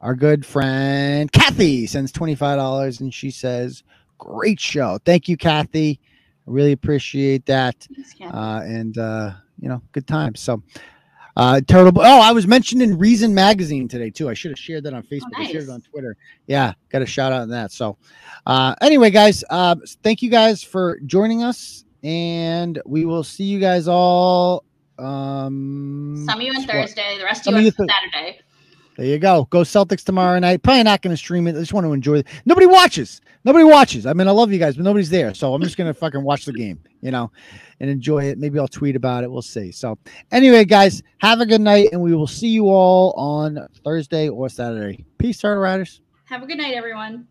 [SPEAKER 4] our good friend Kathy. Sends twenty five dollars, and she says, "Great show. Thank you, Kathy. I really appreciate that."
[SPEAKER 5] Thanks,
[SPEAKER 4] uh, and uh, you know, good times. So, uh, Turtle. Oh, I was mentioned in Reason Magazine today too. I should have shared that on Facebook. I shared it on Twitter. Yeah, got a shout out on that. So, uh, anyway, guys, uh, thank you guys for joining us, and we will see you guys all. Um,
[SPEAKER 5] Some of you on
[SPEAKER 4] what?
[SPEAKER 5] Thursday, the rest
[SPEAKER 4] of
[SPEAKER 5] you
[SPEAKER 4] you
[SPEAKER 5] on
[SPEAKER 4] th-
[SPEAKER 5] Saturday.
[SPEAKER 4] There you go. Go Celtics tomorrow night. Probably not going to stream it. I just want to enjoy it. Nobody watches. Nobody watches. I mean, I love you guys, but nobody's there. So I'm just going to fucking watch the game, you know, and enjoy it. Maybe I'll tweet about it. We'll see. So anyway, guys, have a good night, and we will see you all on Thursday or Saturday. Peace, Turtle Riders.
[SPEAKER 5] Have a good night, everyone.